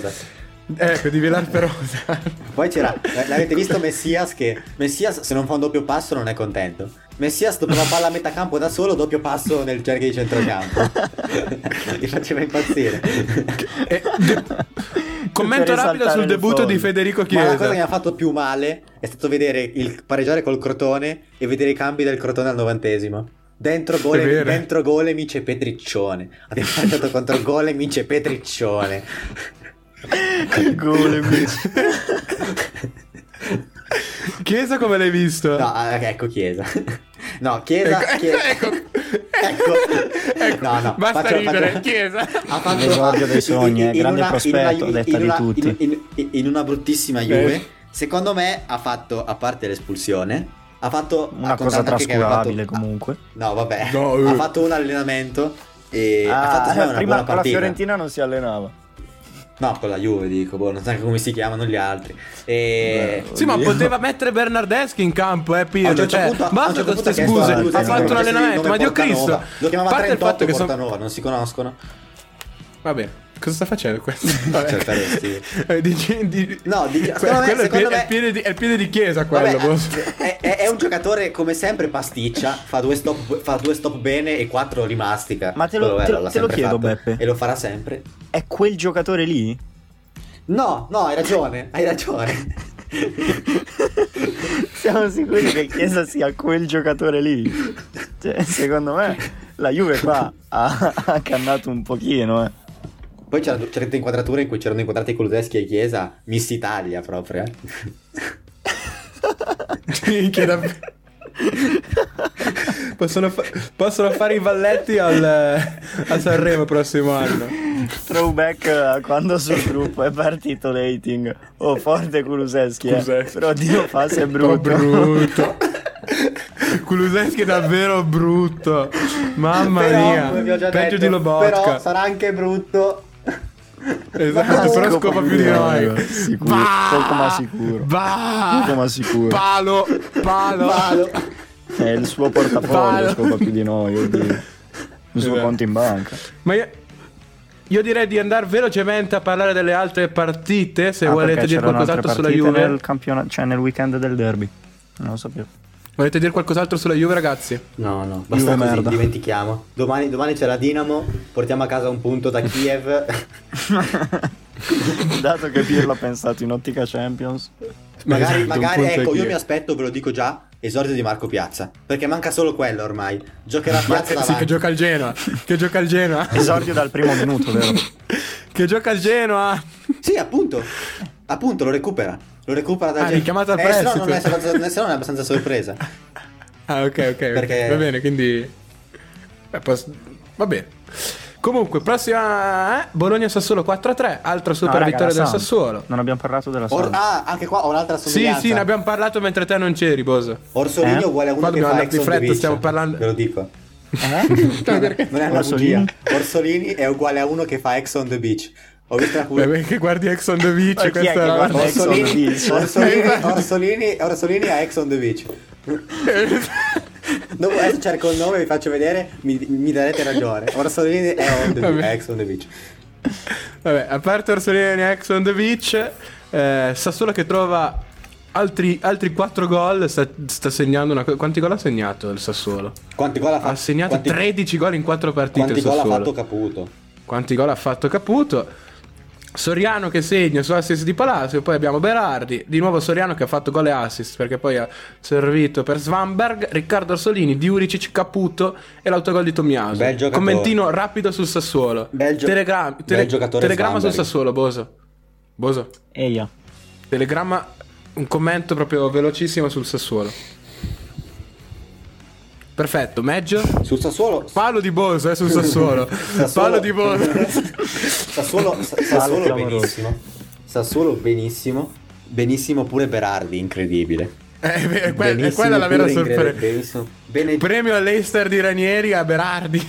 Ecco, di Vilar Perosa. Poi c'era, l'avete visto Messias che Messias se non fa un doppio passo non è contento. Messias dopo una palla a metà campo da solo, doppio passo nel cerchio di centrocampo. Mi faceva impazzire. E de- Commento rapido sul debutto fondo. di Federico Ma la cosa che mi Chiesa. ha fatto più male è stato vedere il pareggiare col Crotone e vedere i cambi del Crotone al novantesimo. Dentro gole, dentro Golemic e Petriccione. Abbiamo pareggiato contro Golemic e Petriccione. Golemic. Chiesa come l'hai visto? No, ah, ecco Chiesa. No, Chiesa. Ecco, Chiesa- ecco, ecco. ecco. No, no, Basta faccio- ridere, faccio- Chiesa. ha fatto L'esordio dei sogni, eh, grande prospetto, in detta di una- tutti. in- in- in una bruttissima Juve, Eh. secondo me ha fatto, a parte l'espulsione, ha fatto Una ha cosa che trascurabile fatto- comunque. No, vabbè. No, eh. Ha fatto un allenamento e ha fatto Ah, una prima buona con la partita. Fiorentina non si allenava. No, con la Juve dico, boh, non so neanche come si chiamano gli altri. E Beh, Sì, ma poteva mettere Bernardeschi in campo, eh, Pirlo. certo Cioè, punto- basta certo con queste scuse. Ha fatto un allenamento, ma Dio Portanova. Cristo. Lo chiamava A parte il 38 fatto che sono. Portanova, non si conoscono. Va bene, cosa sta facendo questo? Cioè, Vabbè. faresti- Eh, dici- di- No, di- Que- me- è, il piede, me- è il piede di, è il piede di chiesa quello, Vabbè, boh. è, è- è un giocatore come sempre pasticcia, fa due stop, fa due stop bene e quattro li mastica. Ma te lo- te te lo chiedo, fatto Beppe. E lo farà sempre. È quel giocatore lì? No, no, hai ragione, hai ragione. Siamo sicuri che Chiesa sia quel giocatore lì? Cioè, secondo me la Juve qua ha, ha cannato un pochino, eh. Poi c'era certe inquadrature in cui c'erano inquadrati Kuluseschi e Chiesa, Miss Italia proprio. eh. Minchia, davvero. possono, fa- possono fare i balletti al, a Sanremo prossimo anno. Throwback a quando sul gruppo è partito l'hating. Oh, forte Kuluseschi, eh. Kulusevski. Però Dio fa se è Oh, brutto. brutto. Kuluseschi è davvero brutto. Mamma Però, mia. Peggio detto, di Lobotka. Però sarà anche brutto. Esatto, però Scopa più di noi. Sicuro, poco ma sicuro. Bah! Poco ma sicuro. Palo, palo. Malo. È il suo portafoglio, Vado. scopa più di noi, oddio. Il suo conto in banca. Ma io, io direi di andare velocemente a parlare delle altre partite. Se Ah, volete dire qualcos'altro sulla Juve. Nel, campionato, cioè nel weekend del derby. Non lo sapevo. Volete dire qualcos'altro sulla Juve, ragazzi? No, no, basta Juve così, merda. dimentichiamo. Domani, domani c'è la Dinamo, portiamo a casa un punto da Kiev. Dato che Pirlo ha pensato in ottica Champions. magari, Esatto, magari ecco, io mi aspetto, ve lo dico già, esordio di Marco Piazza. Perché manca solo quello ormai. Giocherà Piazza sì, davanti. che gioca al Genoa. Che gioca al Genoa. Esordio dal primo minuto, vero? che gioca al Genoa. Sì, appunto. Appunto, lo recupera. Lo recupera da Ah, richiamato al eh, se no prestito. non è, no non è abbastanza sorpresa. Ah, ok, ok. Perché- Va bene, quindi. eh, pos- Va bene. Comunque, prossima. Eh? Bologna-Sassuolo 4-3. Altra super No, raga, vittoria del. Sassuolo. Non abbiamo parlato della Or- Samp. ah, anche qua ho un'altra Sì, somiglianza. sì, ne abbiamo parlato mentre te non c'eri, Boso. Orsolini Eh? è uguale a uno Qua che fa andare di Ex on the fretta, Beach. stiamo parlando- Ve lo dico. Eh? Non è una Orsolini? bugia. Orsolini è uguale a uno che fa Ex on the Beach. Ho visto la Beh, pubblicazione. perché guardi Ex on the Beach. Ma chi è questa che era- guarda Ex on the Orsolini, Beach? Orsolini, Orsolini, Orsolini a Ex on the Beach. Dopo adesso cerco il nome vi faccio vedere, mi, mi darete ragione. Orsolini è, on the, Vabbè. è Ex on the Beach. Vabbè, a parte Orsolini e Ex on the Beach, eh, Sassuolo che trova altri, altri 4 gol. Sta, sta segnando una. Quanti gol ha segnato il Sassuolo? Quanti gol ha fatto? Ha segnato quanti, 13 gol in 4 partite. Quanti gol ha fatto Caputo? Quanti gol ha fatto Caputo? Soriano che segna su assist di Palacio, poi abbiamo Berardi, di nuovo Soriano che ha fatto gol e assist perché poi ha servito per Svanberg, Riccardo Orsolini, Diuricic, Caputo e l'autogol di Tommaso. Bel giocatore. Commentino rapido sul Sassuolo. Bel gio- Telegram- bel tele- giocatore telegramma sul Svanberg. Sassuolo, Boso. Boso. Eia. Telegramma, un commento proprio velocissimo sul Sassuolo. Perfetto, Meggio. Sul Sassuolo Palo di Boso, eh, sul Sassuolo. Sassuolo- Palo di Boso. Sassuolo, Sa- Sassuolo benissimo. Sassuolo benissimo. Benissimo pure Berardi, incredibile. Eh, è, que- è quella la vera sorpresa. Bene, Premio all'Eister di Ranieri a Berardi.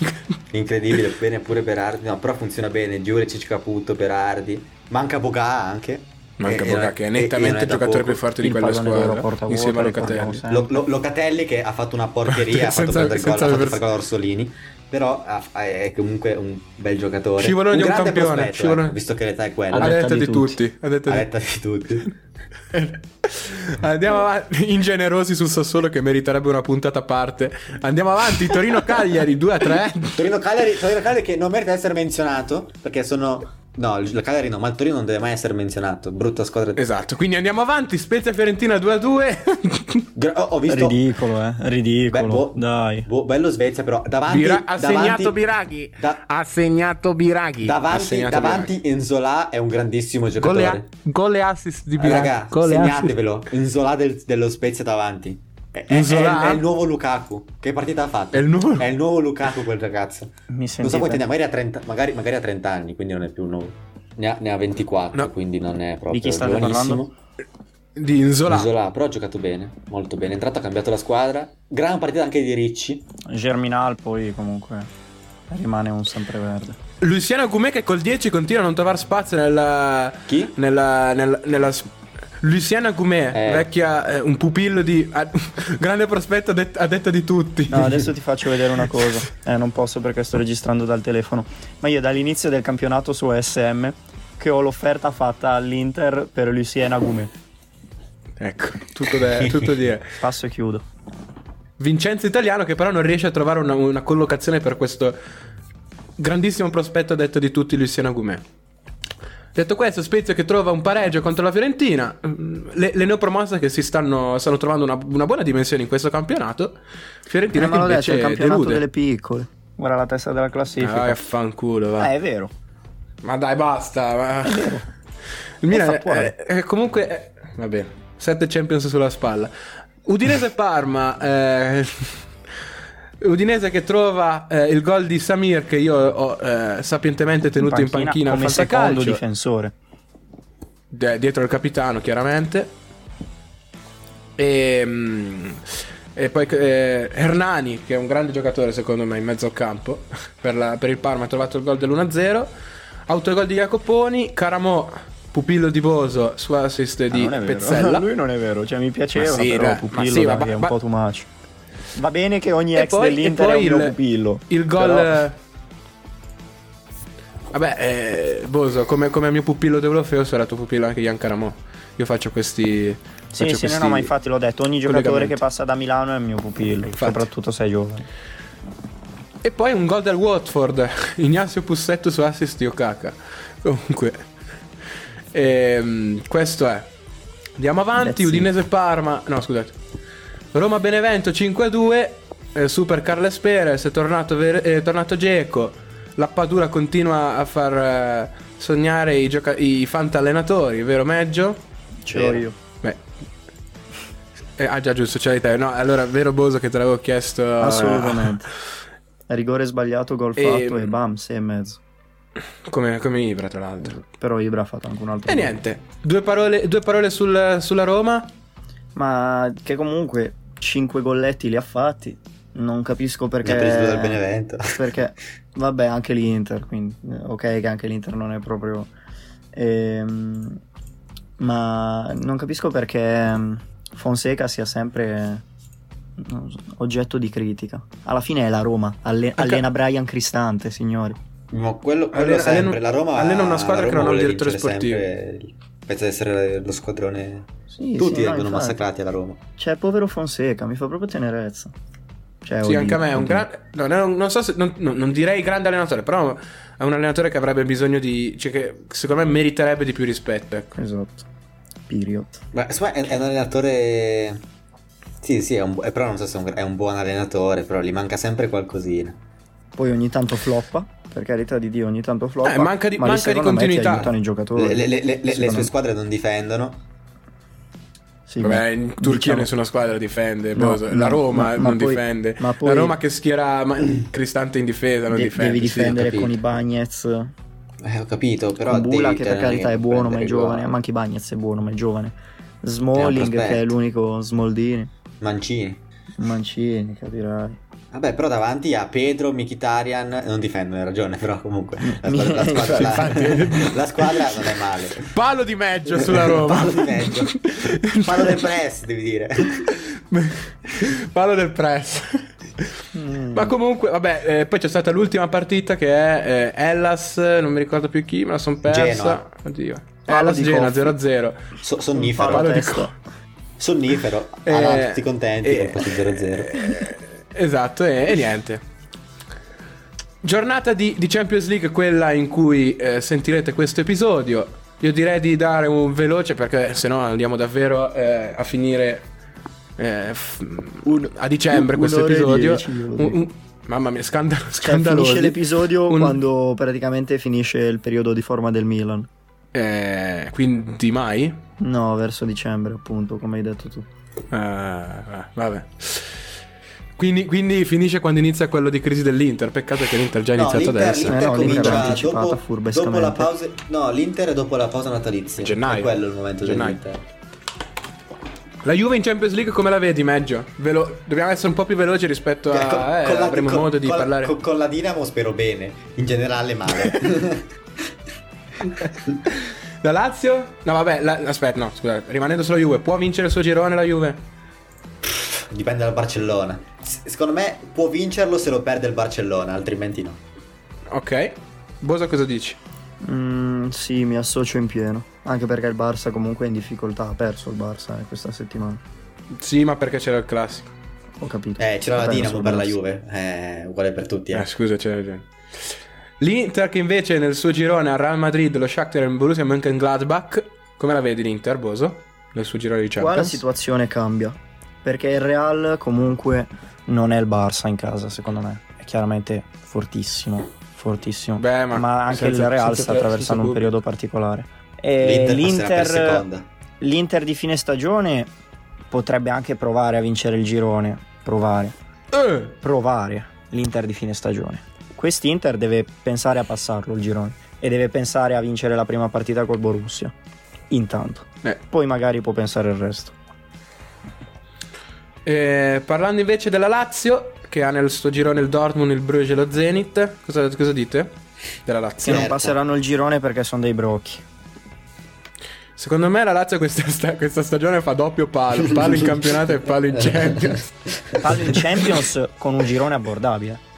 incredibile, bene pure Berardi. No, però funziona bene. Giurecic Caputo, Berardi. Manca Boga anche. Manca Boga, che è nettamente il giocatore più forte di quella squadra. Insieme a Locatelli. Lo- Lo- Locatelli che ha fatto una porcheria, ha fatto Senza- perdere il gol, ha fatto fare Orsolini. Però ha- ha- è comunque un bel giocatore. Scivolone di un grande campione, prospetto, scivolone- ecco, visto che l'età è quella. Ha detta detta di di tutti. A detta di- tutti. Andiamo avanti, ingenerosi sul Sassuolo che meriterebbe una puntata a parte. Andiamo avanti, Torino Cagliari 2 a 3. Torino Cagliari, Torino Cagliari che non merita di essere menzionato perché sono no, il Cagliari no, ma il Torino non deve mai essere menzionato. Brutta squadra. Esatto, quindi andiamo avanti, Spezia Fiorentina 2 a 2. Gra- ho, visto Ridicolo, eh. Ridicolo. Beh, boh, Dai. boh, bello Svezia però davanti Bira- ha segnato Biraghi. da- ha segnato Biraghi. Davanti, segnato davanti Enzola è un grandissimo e, giocatore. gol e assist di Eh, Biraghi. raga, Gol e assist. segnatevelo. Enzola del- dello Spezia davanti. È, è- è- il nuovo Lukaku. Che partita ha fatto? È il nuovo- È il nuovo Lukaku quel ragazzo. Mi Non so sentite? quanti ne ha, magari ha 30, magari, magari ha 30 anni, quindi non è più nuovo. Ne ha, ne ha 24, No. quindi non è proprio Di chi state giovanissimo. Di Inzola. Isola, però ha giocato bene, molto bene. È entrato, ha cambiato la squadra. Gran partita anche di Ricci. Germinal poi comunque rimane un sempreverde. Luciano Gumè che col 10 continua a non trovare spazio nella... Chi? Nella... nella, nella Luciana Gumè, Eh. vecchia, eh, un pupillo di... a- grande prospetto a, det- a detta di tutti. No, adesso ti faccio vedere una cosa. Eh, non posso perché sto registrando dal telefono. Ma io dall'inizio del campionato su SM che ho l'offerta fatta all'Inter per Lucien Agumé. Ecco, tutto, da- tutto dire. Passo e chiudo. Vincenzo Italiano che però non riesce a trovare una, una collocazione per questo grandissimo prospetto a detta di tutti Luciano Gumè. Detto questo, Spezia che trova un pareggio contro la Fiorentina, mm, le, le neopromosse che si stanno, stanno trovando una, una buona dimensione in questo campionato, Fiorentina Eh, che detto, invece il campionato delude. delle piccole. Guarda la testa della classifica. Ah, fanculo, va. Eh, è vero. Ma dai, basta. ma- Il Milan è, è- è comunque. è- va bene. 7 Champions sulla spalla. Udinese Parma. eh, Udinese che trova eh, il gol di Samir che io ho eh, sapientemente tenuto in panchina, al come secondo fantacalcio. difensore. De- dietro il capitano, chiaramente. E, mm, e poi eh, Hernani, che è un grande giocatore secondo me in mezzo al campo, per, la- per il Parma ha trovato il gol dell'1-0. Autogol di Jacoponi, Caramo, pupillo di Boso su assist Ah, di vero. Pezzella. Lui non è vero, cioè mi piaceva, Ma sì, però dai, Pupillo ma sì, dai, ma- che è un ma- po' too much. Va bene che ogni ex poi- dell'Inter è un mio il- pupillo. Il gol... però- Vabbè, eh, Boso, come, come mio pupillo d'Eurofeo sarà tuo pupillo anche Ian Caramo. Io faccio questi... Sì, faccio sì, no, questi no, ma infatti l'ho detto, ogni giocatore che passa da Milano è il mio pupillo, Infatti. soprattutto se è giovane. E poi un gol del Watford, Ignazio Pussetto su assist di Okaka. Comunque, ehm, questo è. Andiamo avanti. Udinese Parma, no scusate. Roma Benevento 5-2, eh, Super Carles Perez, è tornato, Ver- è tornato Geco, la Padura continua a far eh, sognare i, gioca- i fantallenatori, vero Meggio? Ce l'ho io. Beh. Eh, ah già giusto, c'hai te. No, allora vero Boso che te l'avevo chiesto. eh, Assolutamente. Rigore sbagliato, gol E- fatto e bam, 6 e mezzo. Come, come Ibra tra l'altro. Però Ibra ha fatto anche un altro E gol. niente, due parole, due parole sul- sulla Roma. Ma che comunque 5 golletti li ha fatti. Non capisco perché. Preso dal Benevento. Perché, vabbè, anche l'Inter. Quindi, eh, ok, che anche l'Inter non è proprio. ehm, ma non capisco perché ehm, Fonseca sia sempre non so, oggetto di critica. Alla fine è la Roma. alle- allena Brian Cristante, signori. Ma quello, quello Allena- sempre, allena- la Roma allena una squadra che non ha un direttore vincere sempre, Pensa di essere lo squadrone. Sì, Tutti sì, no, vengono infatti. massacrati alla Roma. Cioè, povero Fonseca, mi fa proprio tenerezza. Cioè, Sì, anche a me è un grande. No, non, non so se. Non, non- direi grande allenatore, però è un allenatore che avrebbe bisogno di. Cioè, che secondo me meriterebbe di più rispetto. Ecco. Esatto. Period. Ma secondo me è, è un allenatore. Sì, sì, è un, però non so se è un, è un buon allenatore, però gli manca sempre qualcosina. Poi ogni tanto floppa, per carità di Dio, ogni tanto floppa. Eh, manca di- ma manca di me continuità. aiutano i giocatori. Le, le- le- le- sue squadre non difendono. Sì, Vabbè, in Turchia diciamo- nessuna squadra difende. No, boh, no, la Roma ma- ma non poi- difende. ma poi- La Roma che schiera ma- Cristante in difesa non de- difende. devi sì. difendere capito. con i Bagnets, Eh, ho capito, però con Bula devi che per carità è buono ma è giovane, gol. ma anche Bagnets è buono ma è giovane. Smalling che è l'unico Smoldini, Mancini. Mancini, capirai. Vabbè, però davanti a Pedro, Mkhitaryan non difendono, hai ragione, però comunque la squadra, la squadra, la- Infatti. la squadra non è male. Palo di Meggio sulla Roma. Palo di Meggio. Palo del press, devi dire. Palo del press. Mm. Ma comunque, vabbè, eh, poi c'è stata l'ultima partita che è eh, Hellas, non mi ricordo più chi, me la son persa. Genoa. Oddio. Palo Hellas di Genoa Coffi. 0-0. So- sonnifero. Palo di co- Sonnifero. Ah, Eh, no, tutti contenti eh, con questo 0-0. eh, esatto, e, e niente. Giornata di, di Champions League, quella in cui eh, sentirete questo episodio. Io direi di dare un veloce perché se no andiamo davvero eh, a finire eh, f- Un- a dicembre un- questo episodio. dieci, Un- mamma mia, scandalo, Cioè, scandaloso. finisce l'episodio quando praticamente finisce il periodo di forma del Milan. Eh, quindi mai? No, verso dicembre, appunto, come hai detto tu. Ah, vabbè. Quindi, quindi finisce quando inizia quello di crisi dell'Inter. Peccato che l'Inter già No, iniziato l'Inter, adesso. l'Inter Eh no, comincia anticipata dopo, dopo la pausa. No, l'Inter è dopo la pausa natalizia. Gennaio. È quello il momento Gennaio. dell'Inter. La Juve in Champions League come la vedi, Meggio? Velo- Dobbiamo essere un po' più veloci rispetto a... Eh, con- eh, con la- avremo con- modo di con- parlare... Con, con la Dinamo spero bene, in generale male. La Lazio? No, vabbè, la- aspetta, no, scusa. Rimanendo solo Juve, può vincere il suo girone la Juve? Dipende dal Barcellona. S- Secondo me può vincerlo se lo perde il Barcellona, altrimenti no. Ok. Bosa cosa dici? Mm, sì, mi associo in pieno. Anche perché il Barça comunque è in difficoltà. Ha perso il Barça eh, questa settimana. Sì, ma perché c'era il classico. Ho capito. Eh, c'era Ha la Dinamo per la. Juve. Eh, uguale per tutti, eh. Eh, scusa, c'era ragione. L'Inter che invece nel suo girone ha Real Madrid, lo Shakhtar e il Borussia Mönchengladbach. Come la vedi l'Inter, Boso? Nel suo girone di Qua la Champions? situazione cambia. Perché il Real comunque non è il Barça in casa, secondo me. È chiaramente fortissimo. Fortissimo. Beh, ma anche senza- il Real sta attraversando un periodo particolare. E L'Inter l'Inter, seconda. l'Inter di fine stagione potrebbe anche provare a vincere il girone. Provare. Eh, Provare l'Inter di fine stagione. Quest'Inter deve pensare a passarlo il girone. E deve pensare a vincere la prima partita col Borussia. Intanto. eh. Poi magari può pensare il resto. Eh, parlando invece della Lazio, che ha nel suo girone il Dortmund, il Bruges e lo Zenit, cosa, cosa dite della Che Lazio? non Certo. passeranno il girone perché sono dei brocchi. Secondo me la Lazio questa, sta- questa stagione fa doppio palo, palo in campionato e palo in Champions. Parlo in Champions con un girone abbordabile.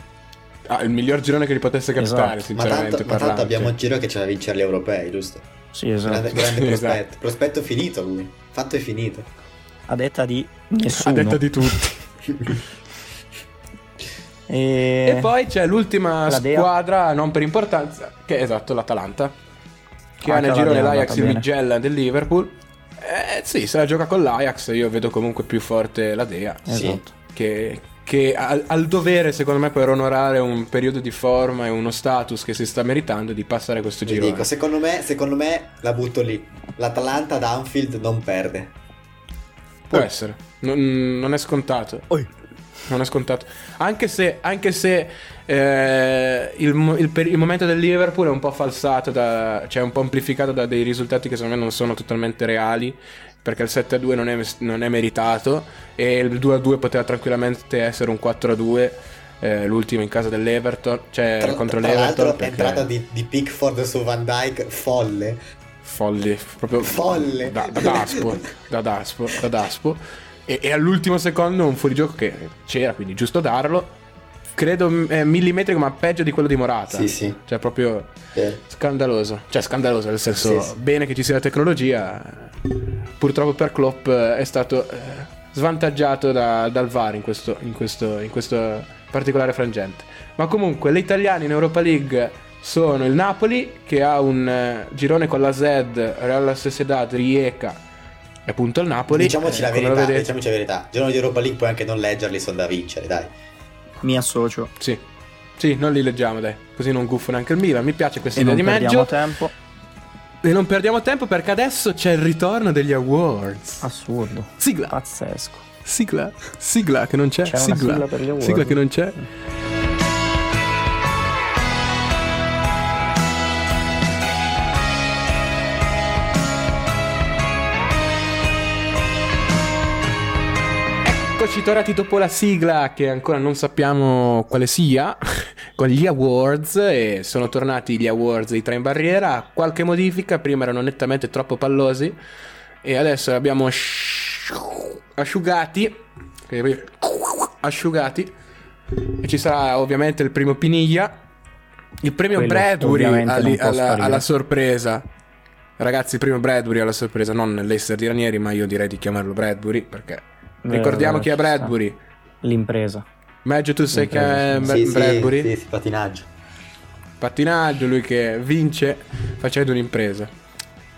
Ah, il miglior girone che gli potesse capitare, Esatto. Ma sinceramente tanto, ma tanto abbiamo il giro che c'è da vincere gli europei, giusto? Sì, esatto. Grande, grande prospetto. esatto. Prospetto finito lui. Fatto e finito. A detta di A nessuno. detta di tutti. E... E poi c'è l'ultima squadra, non per importanza, che è esatto l'Atalanta. Che ha nel la girone Dea è l'Ajax, andata il. Migella del Liverpool. Eh sì, se la gioca con l'Ajax, io vedo comunque più forte la Dea. Esatto. Che, che ha ha il dovere, secondo me, per onorare un periodo di forma e uno status che si sta meritando di passare questo Vi girone. dico, secondo me, secondo me la butto lì. L'Atalanta ad Anfield non perde. Può essere, non, non è scontato. Oi. Non è scontato. Anche se, anche se eh, il, il per- il momento del Liverpool è un po' falsato, da, cioè un po' amplificato da dei risultati che secondo me non sono totalmente reali. Perché il 7-2 non è, non è meritato e il 2-2 poteva tranquillamente essere un 4-2. eh, l'ultimo in casa dell'Everton, cioè Tra, contro tra l'Everton. l'altro, perché- entrata di, di Pickford su Van Dyke folle. Folli, proprio Folle. da, da daspo, da daspo, da daspo. E, e all'ultimo secondo un fuorigioco che c'era, quindi giusto darlo. Credo eh, millimetrico, ma peggio di quello di Morata. Sì, sì. Cioè, proprio Eh, scandaloso. Cioè, scandaloso nel senso, Sì, sì. bene che ci sia la tecnologia. Purtroppo per Klopp eh, è stato eh, svantaggiato da- dal VAR in questo, in, questo, in questo particolare frangente. Ma comunque, le italiane in Europa League sono il Napoli, che ha un eh, girone con la Z, Real Sociedad, Rijeka e appunto il Napoli. Diciamoci Eh, la lo verità, vedete- diciamoci la verità. Giorno di Europa League puoi anche non leggerli, sono da vincere, dai. Mi associo. Sì. Sì, non li leggiamo, dai. Così non guffo neanche il Milan. Mi piace questa E idea non di perdiamo Meggio. tempo. E non perdiamo tempo perché adesso c'è il ritorno degli awards. Assurdo. Sigla. Pazzesco. Sigla. Sigla che non c'è. C'è una sigla. sigla per gli award. Sigla che non c'è. Eccoci tornati dopo la sigla che ancora non sappiamo quale sia, con gli awards e sono tornati gli awards di Tre in Barriera, qualche modifica, prima erano nettamente troppo pallosi e adesso li abbiamo asci- asciugati, asciugati. E ci sarà ovviamente il primo Piniglia, il premio Quello Bradbury può alla, alla sorpresa. Ragazzi, il primo Bradbury alla sorpresa, non l'Eister di Ranieri, ma io direi di chiamarlo Bradbury perché ricordiamo vero, chi è. Bradbury. L'impresa. Meglio tu sai che è Sì, Bradbury. sì, sì, patinaggio. Pattinaggio, lui che vince facendo un'impresa.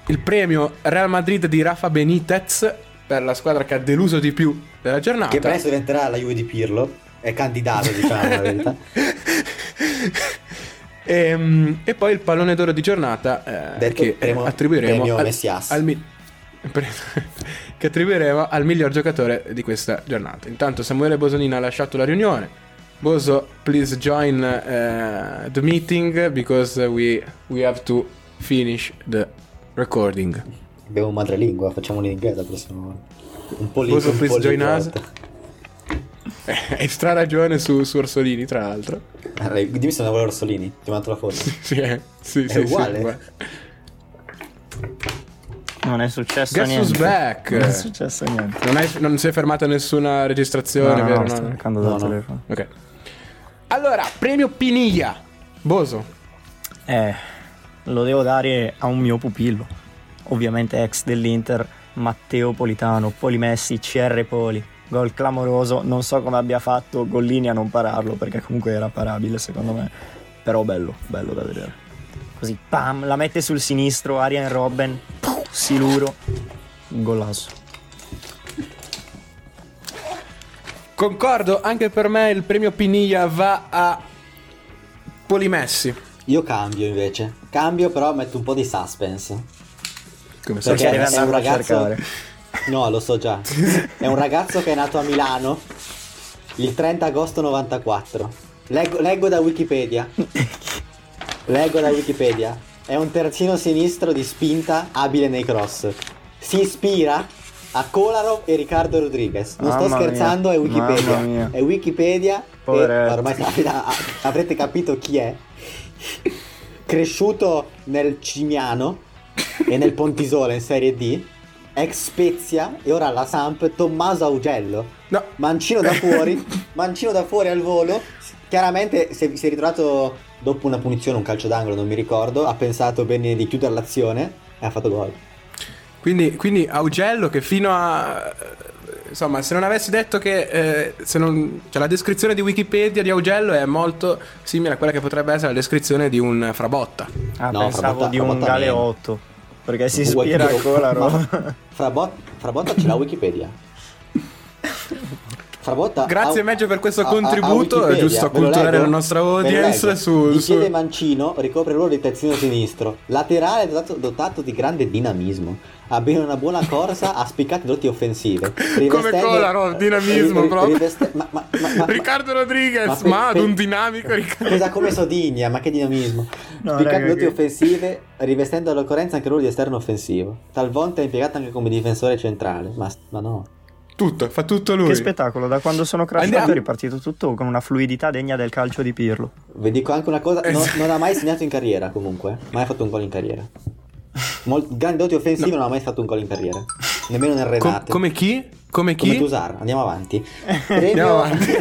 Il premio Real Madrid di Rafa Benitez per la squadra che ha deluso di più della giornata. Che presto diventerà la Juve di Pirlo. È candidato, diciamo la verità. Ehm, E, poi il pallone d'oro di giornata eh, che premio- attribuiremo premio al, Messias. al pre- che attribuiremo al miglior giocatore di questa giornata. Intanto Samuele Bosonino ha lasciato la riunione. Boso, please join eh, the meeting because we, we have to finish the recording. Abbiamo madrelingua, facciamo l'inglese la prossima volta. Un po' lì, Boso, please join us. Hai stra ragione su, su Orsolini, tra l'altro. Allora, dimmi se non vuole Orsolini, ti mando la foto. sì, eh. sì, È sì, uguale? Sì, uguale. Non è successo Guess niente. back? Non è successo niente. Non, hai- non si è fermata nessuna registrazione, No, vero? no, sto cercando No, dal no. telefono. Ok. Allora, premio Piniglia. Boso. Eh, lo devo dare a un mio pupillo. Ovviamente ex dell'Inter, Matteo Politano, Polimessi, CR Poli. Gol clamoroso, non so come abbia fatto Gollini a non pararlo, perché comunque era parabile secondo me. Però bello, bello da vedere. Così, pam, la mette sul sinistro, Arian Robben, siluro, golasso. Concordo, anche per me il premio Piniglia va a Polimessi. Io cambio invece. Cambio, però metto un po' di suspense. Come Perché Perché è un ragazzo. No, lo so già. È un ragazzo che è nato a Milano il 30 agosto 94. Leggo, leggo da Wikipedia. Leggo da Wikipedia. È un terzino sinistro di spinta abile nei cross. Si ispira a Kolarov e Riccardo Rodriguez. Non sto Mamma mia. scherzando, è Wikipedia. Mia. È Wikipedia. E Poveretto. ormai avrete capito chi è. Cresciuto nel Cimiano e nel Pontisole in Serie D. Ex Spezia e ora alla Samp Tommaso Augello. No. Mancino da fuori, mancino da fuori al volo. Chiaramente si è, si è ritrovato dopo una punizione, un calcio d'angolo, non mi ricordo. Ha pensato bene di chiudere l'azione e ha fatto gol. Quindi, quindi Augello che fino a... Insomma, se non avessi detto che... eh, se non, cioè la descrizione di Wikipedia di Augello è molto simile a quella che potrebbe essere la descrizione di un Frabotta. Ah, No, pensavo Frabotta- di un Frabotta galeotto. Perché si ispira a Ma- Kolarov. Frabot- Frabotta ce l'ha Wikipedia. Frabotta Grazie Meggio per questo ha- contributo, ha è giusto acculturare leggo? la nostra audience su- Di su- mancino ricopre il ruolo di terzino sinistro, laterale dotato, dotato di grande dinamismo. Ha bene una buona corsa, ha spiccate doti offensive. rivestendo- Kolarov, dinamismo ri- ri- proprio. riveste- ma- ma- ma- Riccardo Rodriguez, ma ad un dinamico Riccardo. Cosa come Sodigna, ma che dinamismo. No, Spiccate doti che- offensive, rivestendo all'occorrenza anche il ruolo di esterno offensivo. Talvolta è impiegato anche come difensore centrale. Ma, ma no. Tutto, fa tutto lui. Che spettacolo, da quando sono crashato Andiamo. è ripartito tutto con una fluidità degna del calcio di Pirlo. Vi dico anche una cosa, non, Es- non ha mai segnato in carriera comunque, mai fatto un gol in carriera. Mol- grandi doti offensivi non ha mai fatto un gol in carriera, nemmeno nel Com- Renate. come chi? Come chi? Come Tusar, andiamo avanti. Andiamo Premio... avanti.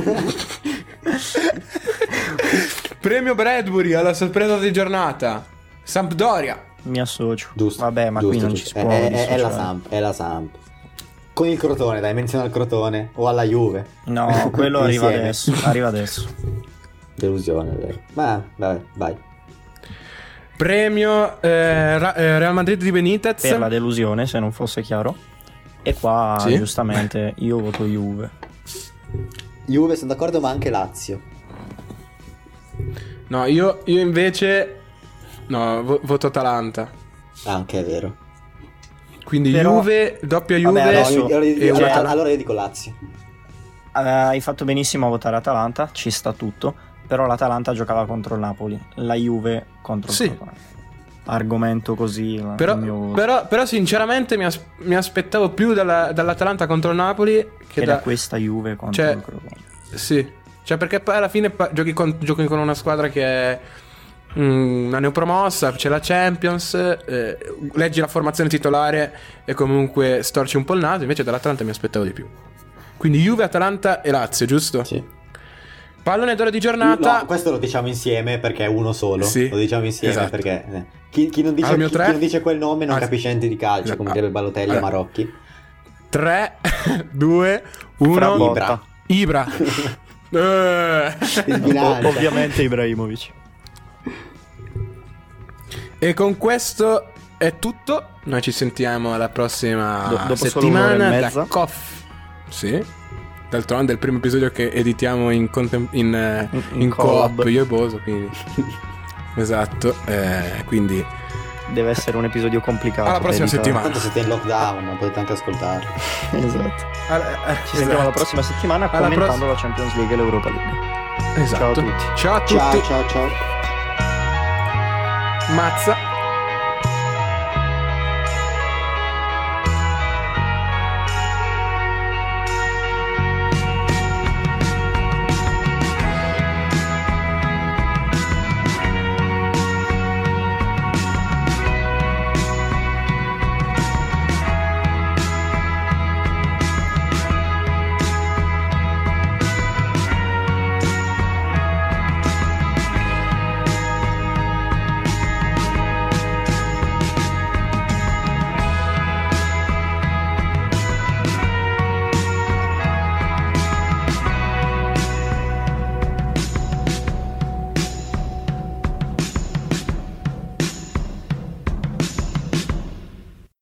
Premio Bradbury alla sorpresa di giornata. Sampdoria. Mi associo. giusto. Vabbè, ma giusto, qui non giusto. ci si può È, è- è la dissociare. Samp, è la Samp. Con il Crotone, dai, menziona il Crotone. O alla Juve. No, quello arriva adesso. Arriva adesso. Delusione, vero. Ma, vabbè, vai. Premio eh, Ra- eh, Real Madrid di Benitez. Per la delusione, se non fosse chiaro. E qua, Sì? giustamente, io voto Juve. Juve sono d'accordo, ma anche Lazio. No, io, io invece. No, vo- voto Atalanta. Anche è vero. Quindi Però- Juve, doppia Vabbè, Juve No, adesso- io- io- io- e allora, io dico Lazio. Eh, hai fatto benissimo a votare Atalanta, ci sta tutto, però l'Atalanta giocava contro il Napoli, la Juve contro il Sì. Crotone. Argomento così. Però, mio però, però sinceramente mi, as- mi aspettavo più dalla- dall'Atalanta contro il Napoli che, che da da... questa Juve contro Cioè- il Crotone. Sì, cioè perché poi alla fine pa- giochi con, giochi con una squadra che è una neopromossa, c'è la Champions, eh, leggi la formazione titolare e comunque storci un po' il naso, invece dall'Atalanta mi aspettavo di più. Quindi Juve, Atalanta e Lazio, giusto? Sì. Pallone d'oro di giornata. No, questo lo diciamo insieme perché è uno solo. Sì, Lo diciamo insieme esatto. perché eh, chi, chi non dice, chi- chi non dice quel nome non Ah, capisce niente di calcio, esatto. come direbbe Balotelli Ah, a Marocchi. 3, 2, Fra 1. Botta. Ibra. Eh. Ovviamente Ibrahimovic. E con questo è tutto. Noi ci sentiamo alla prossima Do- dopo e settimana da. Coff. Sì. D'altronde è il primo episodio che editiamo in, contem- in, eh, In- in in coop io e Boso. Quindi. esatto. eh, quindi Deve essere un episodio complicato. Alla prossima settimana. Tanto siete in lockdown, potete anche ascoltarlo. esatto. alla- eh, Ci sentiamo la prossima settimana Alla commentando pross- la Champions League e l'Europa League. Esatto. Ciao a tutti. Ciao a Ciao tutti. ciao ciao. Mazza.